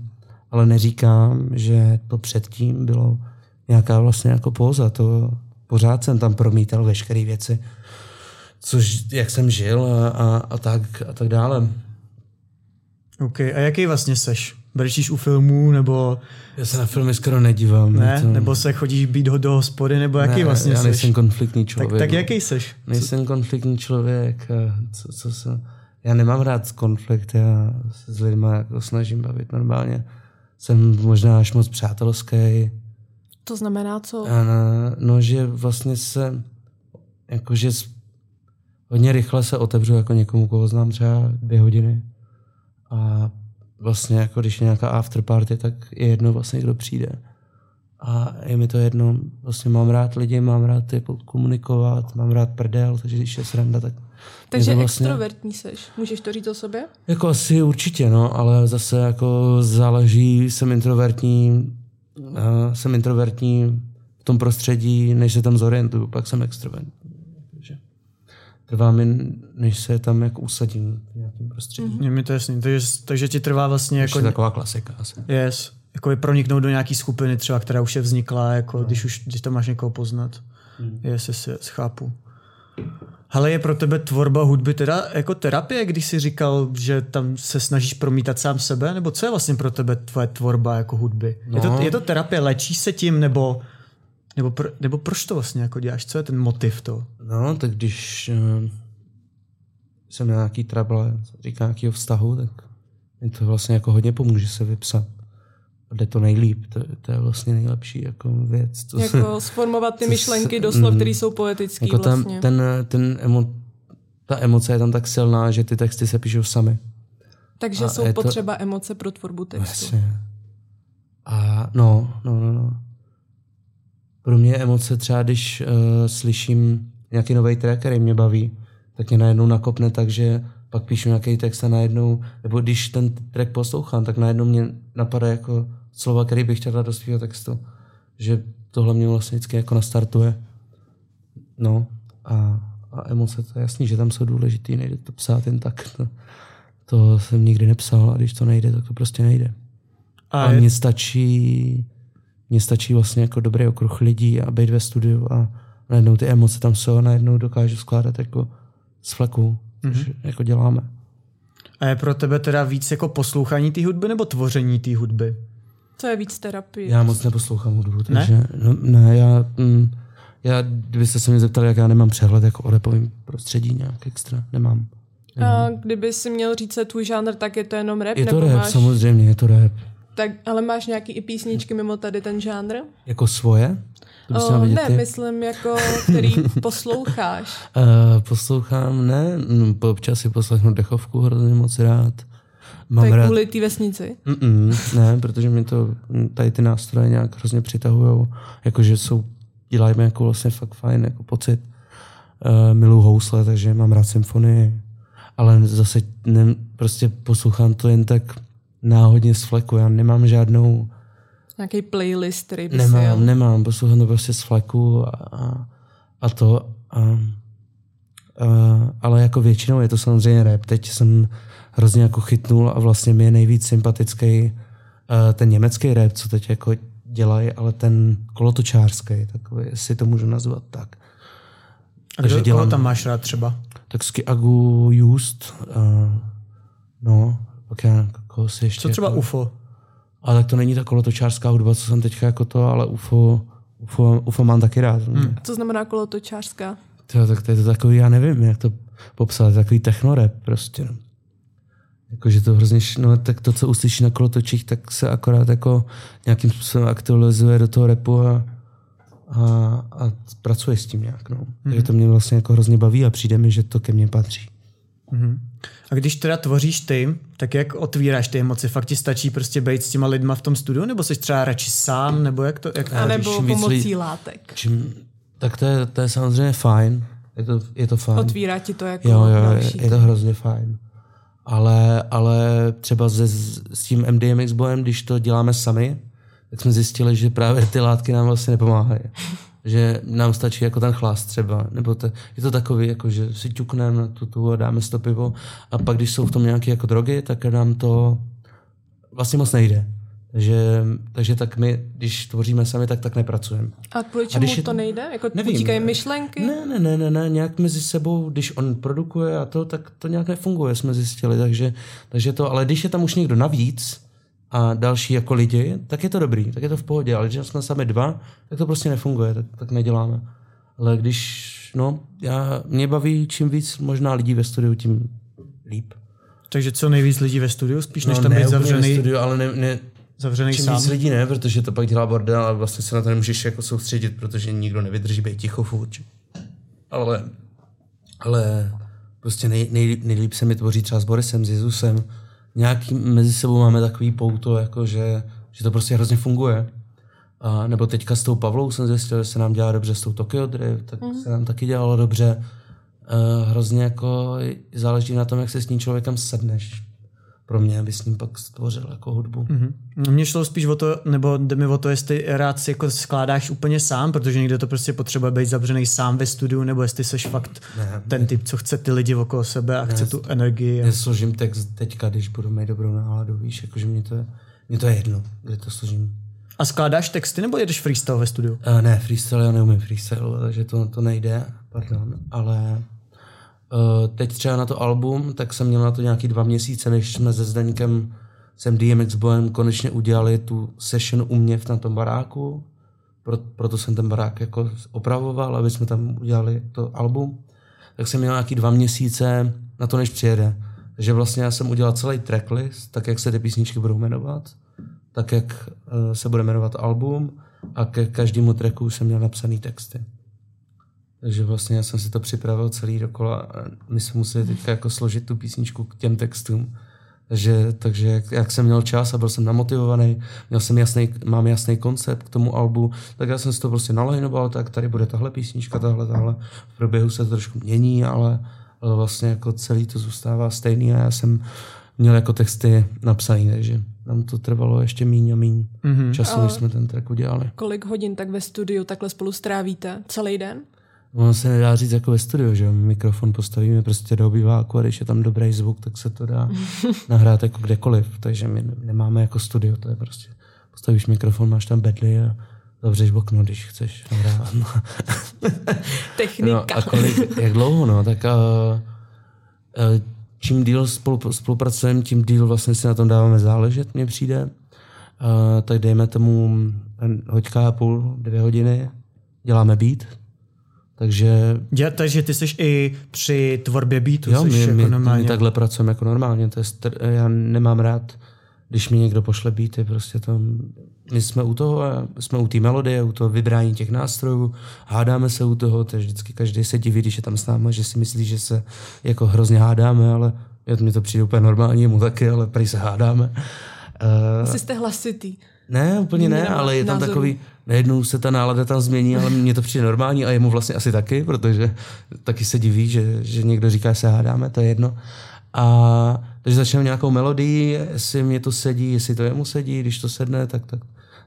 Ale neříkám, že to předtím bylo nějaká vlastně jako póza. To pořád jsem tam promítal veškeré věci, což jak jsem žil a, a, a, tak, a tak dále. OK, a jaký vlastně seš? Brečíš u filmů, nebo Já se na filmy skoro nedívám. ne? Je to, Nebo se chodíš být ho do hospody, nebo jaký ne, vlastně já seš? nejsem konfliktní tak, člověk. tak no. jaký seš? Nejsem konfliktní člověk. a Co, co se, já nemám rád konflikt, já se s lidmi jako snažím bavit normálně. Jsem možná až moc přátelský. To znamená co? A na, no, že vlastně se jakože hodně rychle se otevřu jako někomu, koho znám třeba dvě hodiny. A vlastně jako když je nějaká afterparty, tak je jedno vlastně, kdo přijde. A je mi to jedno, vlastně mám rád lidi, mám rád jako komunikovat, mám rád prdel, takže když je sranda, tak Takže vlastně, extrovertní seš. Můžeš to říct o sobě? Jako asi určitě, no, ale zase jako záleží, jsem introvertní, uh, jsem introvertní v tom prostředí, než se tam zorientuju, pak jsem extrovertní. Takže trvá mi, než se tam jako usadím nějakém prostředí. Je mi to jasný. Takže, takže ti trvá vlastně Jako jako... taková klasika asi. Yes. Jako je proniknout do nějaký skupiny třeba, která už je vzniklá, jako no. když už když tam máš někoho poznat. Hmm. Yes, yes, yes, chápu. Ale je pro tebe tvorba hudby teda jako terapie, když jsi říkal, že tam se snažíš promítat sám sebe? Nebo co je vlastně pro tebe tvoje tvorba jako hudby? No. Je, to, No. je to terapie, léčíš se tím, nebo, nebo, pro, nebo proč to vlastně jako děláš? Co je ten motiv to? No, tak když uh, jsem na nějaký se říká nějakého vztahu, tak mi to vlastně jako hodně pomůže se vypsat. Jde to nejlíp, to, to je vlastně nejlepší jako věc. To se- Jako sformovat ty myšlenky se- do slov, mm, které jsou poetické jako tam, vlastně. ten, ten emo, ta emoce je tam tak silná, že ty texty se píšou sami. Takže a jsou je to- potřeba emoce pro tvorbu textu. Jasně. A no, no, no, no. Pro mě emoce třeba, když uh, slyším nějaký nový track, který mě baví, tak mě najednou nakopne tak, že pak píšu nějaký text a najednou, nebo když ten track poslouchám, tak najednou mě napadá jako slova, který bych chtěl dát do svého textu. Že tohle mě vlastně vždycky jako nastartuje. No a, a emoce, to je jasný, že tam jsou důležitý, nejde to psát jen tak. To, to jsem nikdy nepsal a když to nejde, tak to prostě nejde. A, A je, mně stačí, mně stačí vlastně jako dobrý okruh lidí a být ve studiu a najednou ty emoce tam jsou a najednou dokážu skládat jako z fleku, což Mhm. jako děláme. A je pro tebe teda víc jako poslouchání té hudby nebo tvoření té hudby? Co je víc terapie? Já moc neposlouchám hudbu, takže ne, no, ne já, mm, já, kdybyste se mě zeptali, jak já nemám přehled jako o repovém prostředí nějak extra, nemám. A kdyby si měl říct se tvůj žánr, tak je to jenom rap? Je to nebo rap, máš, samozřejmě, je to rap. tak, ale máš nějaký i písničky mimo tady ten žánr? Jako svoje? To měla vidět ne, ty? myslím jako, který *laughs* posloucháš. Uh, poslouchám, ne, po- občas si poslechnu dechovku hrozně moc rád. To Mám je rád, kvůli té vesnici. Mm-mm, ne, protože mi to mm, tady ty nástroje nějak hrozně přitahujou, jakože jsou, dělají mi jako vlastně fakt fajn jako pocit. Uh, miluju housle, takže mám rád symfonii, ale zase ne, prostě poslouchám to jen tak náhodně z fleku, já nemám žádnou, Nějaký playlist, který by si jel. nemám, nemám, poslouchám to prostě z fleku a, a, a to, a, a, ale jako většinou je to samozřejmě rap. Teď jsem hrozně jako chytnul a vlastně mi je nejvíc sympatický uh, ten německý rap, co teď jako dělají, ale ten kolotočářský, takový, jestli to můžu nazvat tak. A kdo, koho tam máš rád třeba? Tak Agu Just, uh, no, pak já, koho si ještě... Co třeba jako, UFO? Ale tak to není ta kolotočářská hudba, co jsem teďka jako to, ale UFO, UFO, UFO mám taky rád. Hmm. Co znamená kolotočářská? Tyjo, tak to je to takový, já nevím, jak to popsat, takový technorep prostě. Jakože to hrozně, no tak to, co uslyší na kolotočích, tak se akorát jako nějakým způsobem aktualizuje do toho repu a, a, a pracuje s tím nějak, no. Mm-hmm. Takže to mě vlastně jako hrozně baví a přijde mi, že to ke mně patří. A když teda tvoříš ty, tak jak otvíráš ty emoce? Fakt ti stačí prostě být s těma lidma v tom studiu, nebo jsi třeba radši sám, nebo jak to? Jak... A nebo pomocí lidí- látek. Čím, tak to je, to je samozřejmě fajn. Je to, je to fajn. Otvírá ti to jako Jo, jo, další. je, je to hrozně fajn. Ale, ale třeba se, s tím MDMX bojem, když to děláme sami, tak jsme zjistili, že právě ty látky nám vlastně nepomáhají. *laughs* Že nám stačí jako ten chlast třeba, nebo to, je to takový, jako že si ťukneme na tu, tu a dáme si to pivo a pak když jsou v tom nějaké jako drogy, tak nám to vlastně moc nejde. Takže, takže tak my, když tvoříme sami, tak tak nepracujeme. A kvůli A čemu když je- to nejde? Jako Nevím. utíkají myšlenky? Ne, ne, ne, ne, ne, nějak mezi sebou, když on produkuje a to, tak to nějak nefunguje, jsme zjistili, takže, takže to, ale když je tam už někdo navíc a další jako lidi, tak je to dobrý, tak je to v pohodě, ale když jsme sami dva, tak to prostě nefunguje, tak, tak neděláme. Ale když, no, já, mě baví čím víc možná lidí ve studiu, tím líp. Takže co nejvíc lidí ve studiu, spíš než no, tam ne být úplně ve zavřený, studiu, ale ne, ne, zavřený Čím sám. víc lidí ne, protože to pak dělá bordel a vlastně se na to nemůžeš jako soustředit, protože nikdo nevydrží být ticho furt. Ale, ale prostě nej, nej, nejlíp se mi tvoří třeba s Borisem, s Jezusem. Nějaký mezi sebou máme takový pouto, jako že, že to prostě hrozně funguje. A, nebo teďka s tou Pavlou jsem zjistil, že se nám dělá dobře s tou Tokyo Drift, tak mm. se nám taky dělalo dobře. Uh, hrozně jako záleží na tom, jak se s tím člověkem sedneš. Pro mě, aby s ním pak stvořil jako hudbu. Mhm. Mně šlo spíš o to, nebo jde mi o to, jestli rád si jako skládáš úplně sám, protože někdo to prostě potřebuje být zavřený sám ve studiu, nebo jestli jsi fakt Ne, ten typ, co chce ty lidi okolo sebe a chce tu energii. A... Já složím text teďka, když budu mít dobrou náladu, víš, jakože mě to je, mě to je jedno, kde to složím. a skládáš texty, nebo jedeš freestyle ve studiu? Uh, ne, freestyle, já neumím freestyle, takže to, to nejde, pardon, ale teď třeba na to album, tak jsem měl na to nějaký dva měsíce, než jsme se Zdeňkem, jsem DMX Boyem konečně udělali tu session u mě v na tom baráku, Pro, proto jsem ten barák jako opravoval, aby jsme tam udělali to album. Tak jsem měl nějaký dva měsíce na to, než přijede. Takže vlastně já jsem udělal celý tracklist, tak jak se ty písničky budou jmenovat, tak jak uh, se bude jmenovat album a ke každému tracku jsem měl napsaný texty. Takže vlastně já jsem si to připravil celý dokola a my jsme museli teďka jako složit tu písničku k těm textům. Takže, takže jak, jak, jsem měl čas a byl jsem namotivovaný, měl jsem jasný, mám jasný koncept k tomu albu, tak já jsem si to prostě nalajnoval, tak tady bude tahle písnička, tahle, tahle. V průběhu se to trošku mění, ale, ale vlastně jako celý to zůstává stejný a já jsem měl jako texty napsaný, takže nám to trvalo ještě míň a míň mm-hmm. času, než jsme ten track udělali. Kolik hodin tak ve studiu takhle spolu strávíte? Celý den? Ono se nedá říct jako ve studiu, že mikrofon postavíme prostě do obýváku a když je tam dobrý zvuk, tak se to dá *laughs* nahrát jako kdekoliv, takže my nemáme jako studio, to je prostě postavíš mikrofon, máš tam bedly a zavřeš okno, když chceš nahrávat. No. *laughs* *laughs* Technika. No, a kolik, jak dlouho, no, tak uh, uh, čím díl spolu, spolupracujeme, tím díl vlastně si na tom dáváme záležet, mně přijde. Uh, tak dejme tomu hoďka a půl, dvě hodiny, děláme beat, takže... Já, takže ty jsi i při tvorbě beatu, jo, my, jako my, normálně... my takhle pracujeme jako normálně. To je str- já nemám rád, když mi někdo pošle beaty, prostě to, my jsme u toho, a jsme u té melodie, u toho vybrání těch nástrojů, hádáme se u toho, to je vždycky každý se diví, když je tam s námi, že si myslí, že se jako hrozně hádáme, ale já, mně to přijde úplně normální, mu taky, ale prý se hádáme. Uh, Asi jste hlasitý. ne, úplně ne, ale je tam názorů. takový, najednou se ta nálada tam změní, ale mně to přijde normální a jemu vlastně asi taky, protože taky se diví, že, že někdo říká, že se hádáme, to je jedno. A takže začneme nějakou melodii, jestli mě to sedí, jestli to jemu sedí, když to sedne, tak, tak,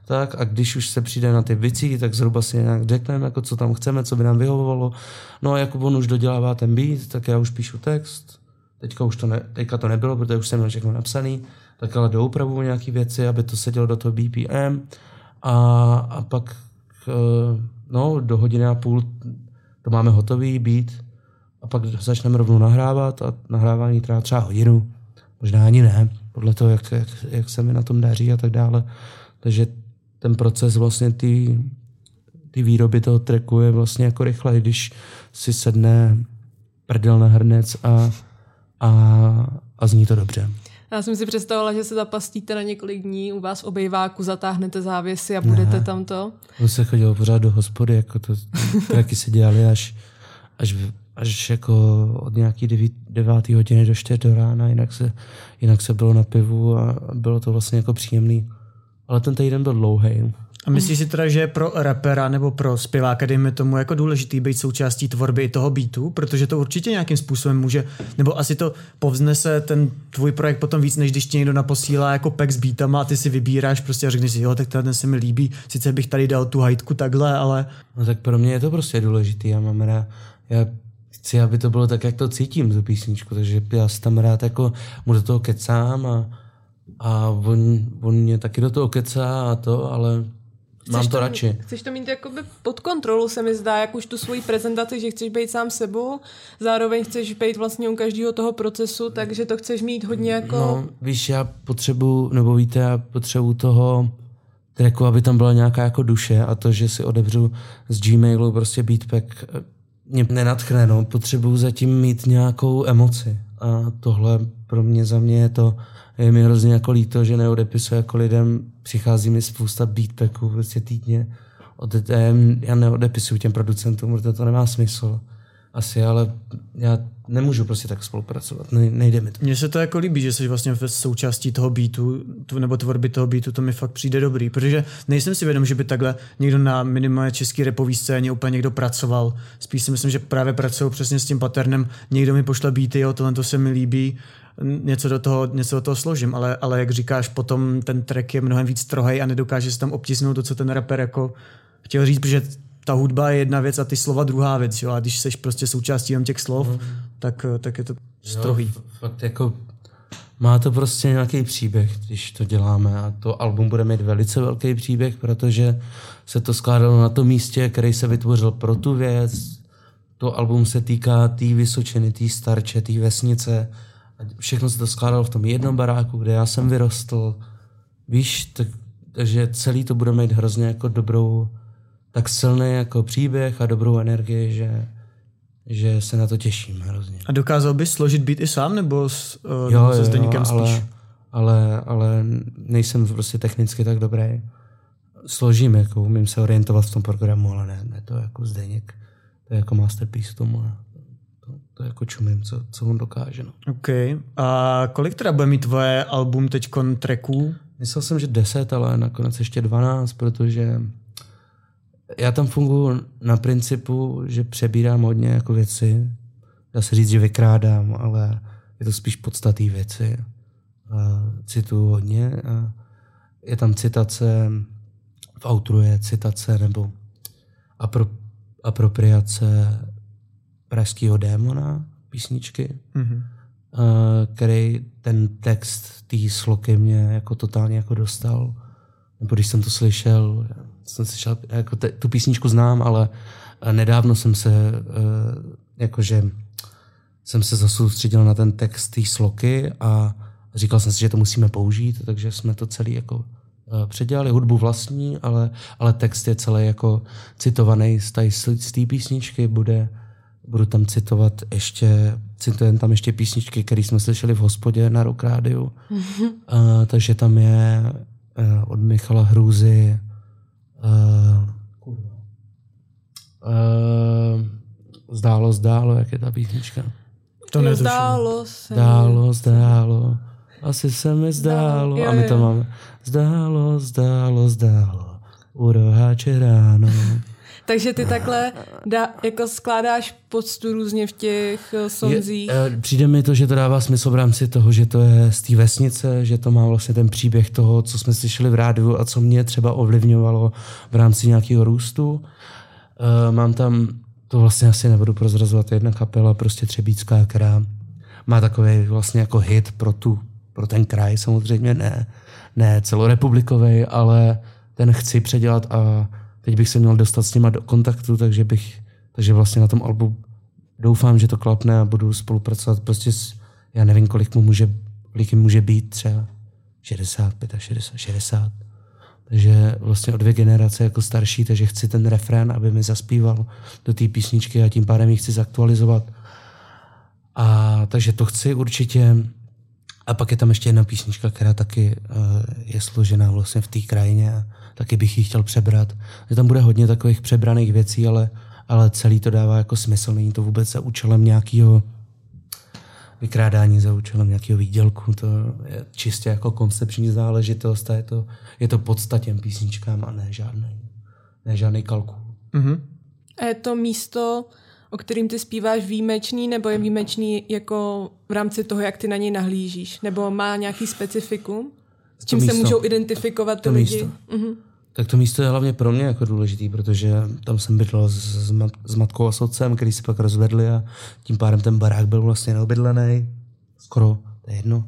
tak. A když už se přijde na ty bicí, tak zhruba si nějak řekneme, jako co tam chceme, co by nám vyhovovalo. No a jako on už dodělává ten beat, tak já už píšu text. Teďka už to, ne, teďka to nebylo, protože už jsem měl všechno napsaný, tak ale doupravu nějaké věci, aby to sedělo do toho BPM. A, a pak eh, no, do hodiny a půl to máme hotový beat a pak začneme rovnou nahrávat a nahrávání trvá třeba hodinu, možná ani ne, podle toho, jak, jak, jak se mi na tom daří a tak dále. Takže ten proces vlastně ty ty výroby toho tracku je vlastně jako rychle, když si sedne prdel na hrnec a, a, a zní to dobře. Já jsem si představila, že se zapastíte na několik dní, u vás v obejváku zatáhnete závěsy a budete tam to. On se chodil pořád do hospody, jako to *laughs* tracky se dělali až, až, až jako od nějaký devít, devátý hodiny do čtyř do rána, jinak se, jinak se bylo na pivu a bylo to vlastně jako příjemný. Ale ten týden byl dlouhý. A myslíš si teda, že je pro rapera nebo pro zpěváka, dejme tomu, jako důležitý být součástí tvorby i toho beatu, protože to určitě nějakým způsobem může, nebo asi to povznese ten tvůj projekt potom víc, než když ti někdo naposílá jako pack s beatama a ty si vybíráš prostě a řekneš si, jo, tak ten se mi líbí, sice bych tady dal tu hajtku takhle, ale No tak pro mě je to prostě důležitý. Já mám rád, já chci, aby to bylo tak, jak to cítím, tu písničku, takže já si tam rád jako mu do toho kecám a, a on, on mě taky do toho kecá a to, ale mám Chceš to radši. Chceš to mít jakoby pod kontrolu, se mi zdá, jak už tu svoji prezentaci, že chceš být sám sebou, zároveň chceš být vlastně u každého toho procesu, takže to chceš mít hodně jako... No, víš, já potřebuji, nebo víte, já potřebuji toho tracku, aby tam byla nějaká jako duše a to, že si odebřu z Gmailu prostě beatpack, mě nenatchne, no. Potřebuji zatím mít nějakou emoci a tohle pro mě, za mě je to, je mi hrozně jako líto, že neodepisuje jako lidem, přichází mi spousta beatpacků prostě týdně, od, já, neodepisuju těm producentům, protože to nemá smysl asi, ale já nemůžu prostě tak spolupracovat, ne, nejde mi to. mně se to jako líbí, že jsi vlastně v součástí toho beatu, tu, nebo tvorby toho beatu, to mi fakt přijde dobrý, protože nejsem si vědom, že by takhle někdo na minimálně český repový scéně úplně někdo pracoval. Spíš si myslím, že právě pracují přesně s tím paternem, někdo mi pošle beaty, jo, tohle to se mi líbí, něco do toho, něco do toho složím, ale, ale jak říkáš, potom ten track je mnohem víc strohej a nedokáže se tam obtisnout to, co ten rapper jako chtěl říct, protože ta hudba je jedna věc a ty slova druhá věc, jo, a když jsi prostě součástí jenom těch slov, Mhm. tak, tak je to strohý. Jo, fakt jako má to prostě nějaký příběh, když to děláme a to album bude mít velice velký příběh, protože se to skládalo na tom místě, který se vytvořil pro tu věc. To album se týká té tý Vysočiny, té starče, té vesnice. A všechno se to skládalo v tom jednom baráku, kde já jsem vyrostl. Víš, tak, takže celý to bude mít hrozně jako dobrou, tak silný jako příběh a dobrou energii, že, že se na to těším hrozně. A dokázal bys složit beat i sám, nebo s, uh, nebo se Zdeníkem spíš? ale, ale, ale nejsem prostě technicky tak dobrý. Složím, jako umím se orientovat v tom programu, ale ne, ne to jako Zdeněk. To je jako masterpiece tomu. ne. To, jako čumím, co, co on dokáže. No. OK. A kolik teda bude mít tvoje album teď tracků? Myslel jsem, že 10, ale nakonec ještě 12, protože já tam funguji na principu, že přebírám hodně jako věci. Dá se říct, že vykrádám, ale je to spíš podstatý věci. A cituju hodně. A je tam citace, v outru je citace nebo apro, apropriace pražského démona, písničky, Mhm. uh, který ten text té sloky mě jako totálně jako dostal. Nebo když jsem to slyšel, já jsem slyšel, jako te, tu písničku znám, ale eh, nedávno jsem se uh, jakože jsem se zasoustředil na ten text té sloky a říkal jsem si, že to musíme použít, takže jsme to celý jako předělali hudbu vlastní, ale, ale text je celý jako citovaný z té z té písničky, bude, budu tam citovat ještě, citujeme tam ještě písničky, které jsme slyšeli v hospodě na Rock Rádiu, uh, *laughs* takže tam je uh, od Michala Hrůzy uh, uh, Zdálo, zdálo, jak je ta písnička? To Jo, netuším. Zdálo se. Zdálo, zdálo, asi se mi zdálo. Jo, A my to máme. Zdálo, zdálo, zdálo, u roháče ráno. Takže ty takhle dá, jako skládáš poctu různě v těch eh, sonzích. Je, eh, přijde mi to, že to dává smysl v rámci toho, že to je z té vesnice, že to má vlastně ten příběh toho, co jsme slyšeli v rádiu a co mě třeba ovlivňovalo v rámci nějakého růstu. Eh, Mám tam, to vlastně asi nebudu prozrazovat, jedna kapela, prostě Třebícká, která má takový vlastně jako hit pro, tu, pro ten kraj, samozřejmě ne, ne celorepublikový, ale ten chci předělat a teď bych se měl dostat s nima do kontaktu, takže bych, takže vlastně na tom albu doufám, že to klapne a budu spolupracovat prostě s, já nevím, kolik mu může, kolik jim může být, třeba 65 a 60, 60. Takže vlastně o dvě generace jako starší, takže chci ten refrén, aby mi zaspíval do té písničky a tím pádem ji chci zaktualizovat. A takže to chci určitě. A pak je tam ještě jedna písnička, která taky uh, je složená vlastně v té krajině a taky bych ji chtěl přebrat. Že tam bude hodně takových přebraných věcí, ale, ale celý to dává jako smysl. Není to vůbec za účelem nějakého vykrádání za účelem nějakého výdělku. To je čistě jako koncepční záležitost a je to, je to podstatě písničkám a ne žádný, ne žádný kalkul. Mhm. A je to místo, o kterým ty zpíváš výjimečný, nebo je výjimečný jako v rámci toho, jak ty na něj nahlížíš? Nebo má nějaký specifikum? S čím se můžou identifikovat ty To lidi? místo. Mhm. Tak to místo je hlavně pro mě jako důležitý, protože tam jsem bydlel s, s, mat, s matkou a s otcem, který se pak rozvedli a tím pádem ten barák byl vlastně neobydlený. Skoro, to je jedno.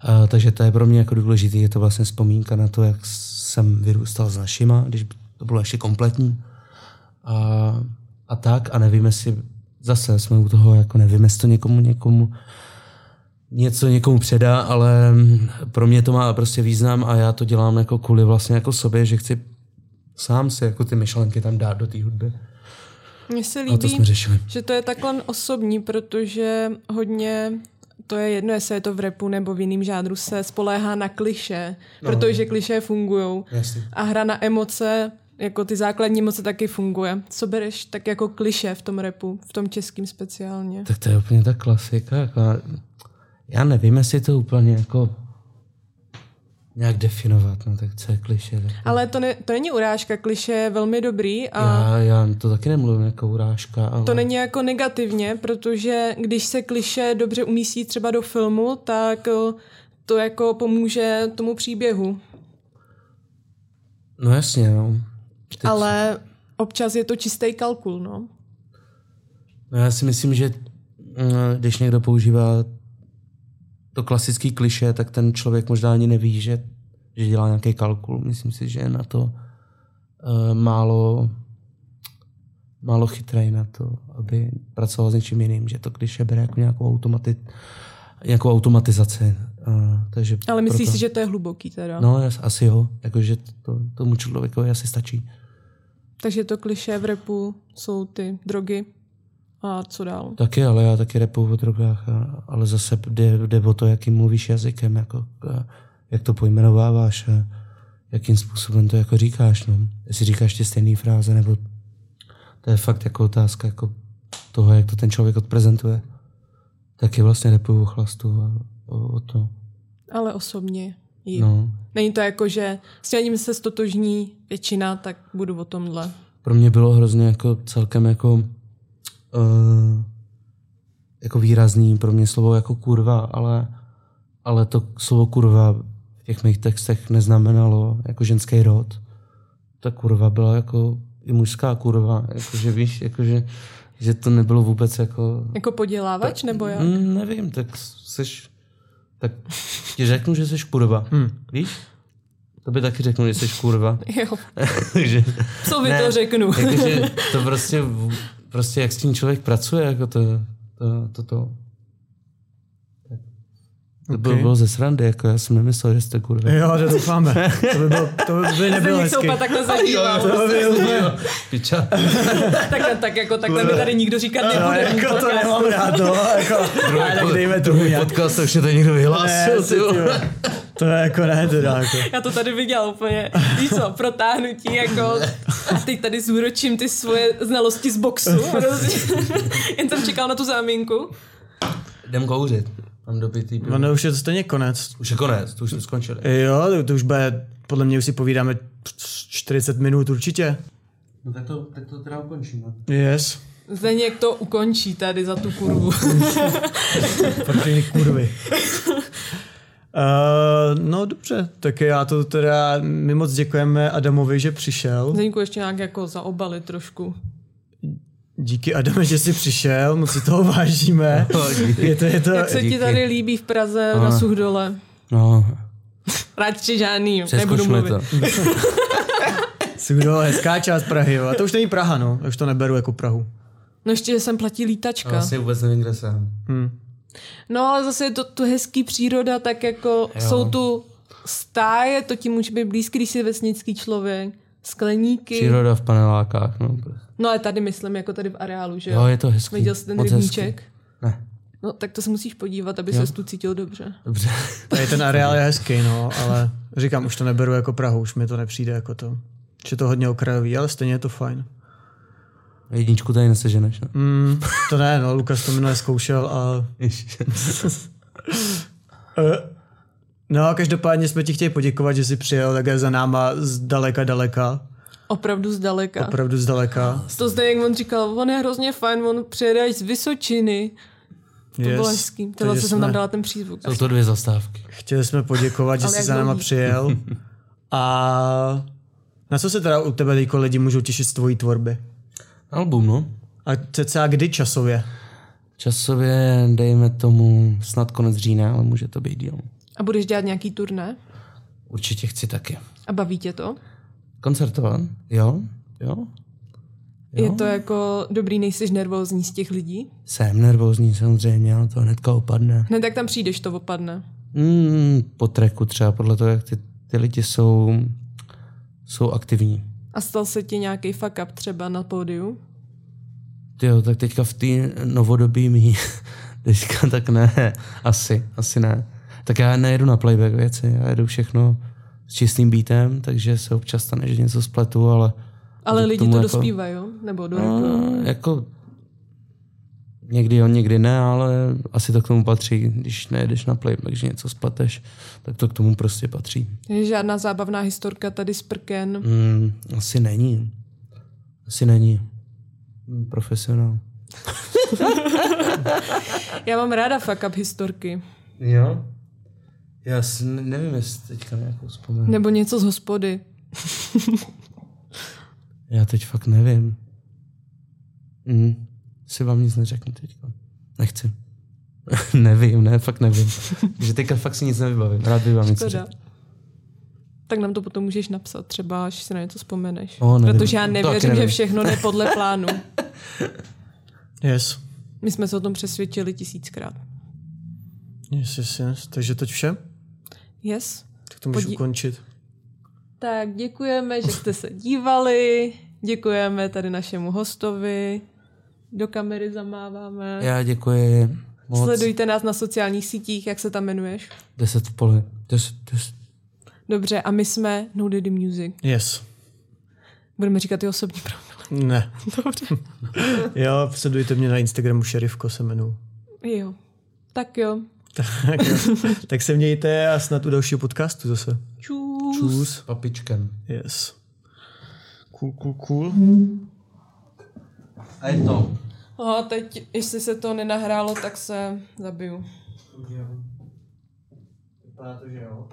A, takže to je pro mě jako důležitý, je to vlastně vzpomínka na to, jak jsem vyrůstal s našima, když to bylo ještě kompletní. A, a tak, a nevím, jestli zase jsme u toho, jako nevím, jestli to někomu, někomu něco někomu předá, ale pro mě to má prostě význam a já to dělám jako kvůli vlastně jako sobě, že chci sám si jako ty myšlenky tam dát do té hudby. Mně se A to líbí, jsme řešili. že to je takhle osobní, protože hodně to je jedno, jestli je to v repu nebo v jiném žádru, se spoléhá na kliše, no. protože kliše fungují. A hra na emoce, jako ty základní emoce taky funguje. Co bereš tak jako kliše v tom repu, v tom českým speciálně? Tak to je úplně ta klasika. Jako, já nevím, jestli to úplně jako nějak definovat, no tak co je kliše. Tak Ale to, ne, to není urážka, kliše je velmi dobrý a já, já to taky nemluvím jako urážka, ale to není jako negativně, protože když se kliše dobře umístí třeba do filmu, tak eh, to jako pomůže tomu příběhu. no jasně, no. Teď, Ale občas je to čistý kalkul, no. No já si myslím, že mm, když někdo používá to klasický kliše, tak ten člověk možná ani neví, že, že dělá nějaký kalkul. Myslím si, že je na to uh, málo, málo chytrý na to, aby pracoval s něčím jiným, že to kliše bere jako nějakou, automati, nějakou automatizaci. Uh, takže Ale myslíš proto- si, že to je hluboký teda? No, asi jo. Jakože to, tomu člověkovi asi stačí. Takže to kliše v repu jsou ty drogy. A co dál? Taky, ale já taky repuju o drogách, ale zase jde, jde o to, jakým mluvíš jazykem, jako, jak to pojmenováváš a jakým způsobem to jako říkáš. No. Jestli říkáš ty stejné fráze, nebo to je fakt jako otázka jako toho, jak to ten člověk odprezentuje. Taky vlastně repuju o chlastu a o, o to. Ale osobně. No. Není to jako, že s tím se stotožní většina, tak budu o tomhle. pro mě bylo hrozně jako celkem jako uh, jako výrazný pro mě slovo jako kurva, ale, ale to slovo kurva v těch mých textech neznamenalo jako ženský rod. Ta kurva byla jako i mužská kurva, jakože víš, jakože, že to nebylo vůbec jako... Jako podělávač, nebo jak? Mm, nevím, tak seš... Tak ti řeknu, že jsi kurva. Hmm. Víš? To by taky řeknu, že jsi kurva. *laughs* Jo, *laughs* Takže- co by Ne, to řeknu? Jakože *laughs* to prostě, prostě jak s tím člověk pracuje, jako to, to, to, to. To bylo, Ok. bylo ze srandy, jako já jsem nemyslel, že jste kurvy. Jo, to doufáme. To by, bylo, to by nebylo Zdeněk se hezky. úplně takhle zadíval. To by úplně... Piča. tak, tak jako takhle mi tady nikdo říkat No, nebude. jako to nemám rád, no, jako, ale tak dejme tomu nějak. Podcast, to už je to někdo Ne, vyhlásil, vole. To je jako ne, teda jako. Já to tady viděla úplně, víš co, protáhnutí, jako a teď tady zúročím ty svoje znalosti z boxu. *laughs* Jen jsem čekal na tu záminku. Jdem kouřit. Mám dopitý pivo. No, už je to stejně konec. Už je konec, to už jsme skončili. Jo, to, to už bude, podle mě už si povídáme 40 minut určitě. No tak to, tak to teda ukončíme. Yes. Zdeněk to ukončí tady za tu kurvu. *laughs* Protože kurvy. Uh, no dobře, tak já to teda, my moc děkujeme Adamovi, že přišel. Zdeňku ještě nějak jako zaobalit trošku. Díky Adame, že jsi přišel, moc si toho vážíme. *laughs* Je to, je to, Jak se ti tady líbí v Praze na Ano. Suchdole? No, *laughs* Radši žádný, nebudu mluvit. to. *laughs* Sudro, hezká část Prahy, jo. A to už není Praha, no. Já už to neberu jako Prahu. No ještě, že sem platí lítačka. Vlastně vůbec nevím, kde jsem. Hm. No ale zase je to tu hezký příroda, tak jako jo. jsou tu stáje, to ti může být blízký, když jsi vesnický člověk, skleníky. Příroda v panelákách, no. No ale tady myslím, jako tady v areálu, že Jo, je to hezký. Viděl jsi ten Moc rybníček? hezký. Ne, No tak to se musíš podívat, aby se tu cítil dobře. dobře. Tady ten areál je hezký, no, ale *laughs* říkám, už to neberu jako Prahu, už mi to nepřijde jako to. Že je to hodně okrajový, ale stejně je to fajn. Jedničku tady neseženeš, no. Mm, to ne, no, Lukas to minule zkoušel a... *laughs* *laughs* No a každopádně jsme ti chtěli poděkovat, že jsi přijel takhle za náma z daleka daleka. Opravdu zdaleka. Opravdu z daleka. To zde, jak on říkal, on je hrozně fajn, on přijede až z Vysočiny. To yes. bylo hezký. Teda takže se jsem jsme- tam dala ten přízvuk. Jsou to dvě zastávky. Chtěli jsme poděkovat, že jsi za náma přijel. A na co se teda u tebe teďko lidi můžou těšit z tvojí tvorby? Album, no. A cca kdy časově? Časově dejme tomu snad konec října, ale může to být díl. A budeš dělat nějaký turné? Určitě chci taky. A baví tě to? Koncertovat? Jo? Jo? Jo? Je to jako dobrý, nejsiš nervózní z těch lidí? Jsem nervózní samozřejmě, ale to hnedka opadne. Hned jak tam přijdeš, to opadne. Mm, po treku třeba, podle toho, jak ty, ty lidi jsou, jsou aktivní. A stal se ti nějaký fuck up třeba na pódiu? Jo, tak teďka v té novodobí mý, *laughs* teďka tak ne, asi, asi ne. Tak já nejedu na playback věci, já jedu všechno s čistým beatem, takže se občas stane, že něco spletu, ale... Ale lidi to jako- dospívají, jo? Nebo do No, jako někdy jo, někdy ne, ale asi to k tomu patří, když nejedeš na playback, že něco spleteš, tak to k tomu prostě patří. Je žádná zábavná historka tady z prken. Mm, asi není. Asi není. Mm, Profesionál. *laughs* Já mám ráda fuck up historky. Jo? Já si ne- nevím, jestli teďka nějakou vzpomenu. Nebo něco z hospody. *laughs* Já teď fakt nevím. Mm, si vám nic neřeknu teďka. Nechci. *laughs* nevím, ne, fakt nevím. *laughs* že teďka fakt si nic nevybavím. Rád bych vám něco řekl. Tak nám to potom můžeš napsat, třeba až si na něco vzpomeneš. O, nevím. Protože já nevěřím, taky že nevím. všechno jde podle plánu. Yes. My jsme se o tom přesvědčili tisíckrát. Yes, yes, yes. Takže toť vše? Yes? Tak to můžu Podí- ukončit. Tak děkujeme, že jste se dívali. Děkujeme tady našemu hostovi. Do kamery zamáváme. Já děkuji moc. Sledujte nás na sociálních sítích, jak se tam jmenuješ. Deset v poli. Deset, deset. Dobře, a my jsme No Diddy Music. Yes. Budeme říkat ty osobní pravdy. Ne. *laughs* Dobře. Jo, sledujte mě na Instagramu Šerifko se jmenuji. Jo. Tak jo. *laughs* Tak, tak se mějte a snad u dalšího podcastu zase. Čus. Čus. Papičkem. Yes. Cool, cool, cool. A je to. A teď, jestli se to nenahrálo, tak se zabiju. Vypadá to, že jo.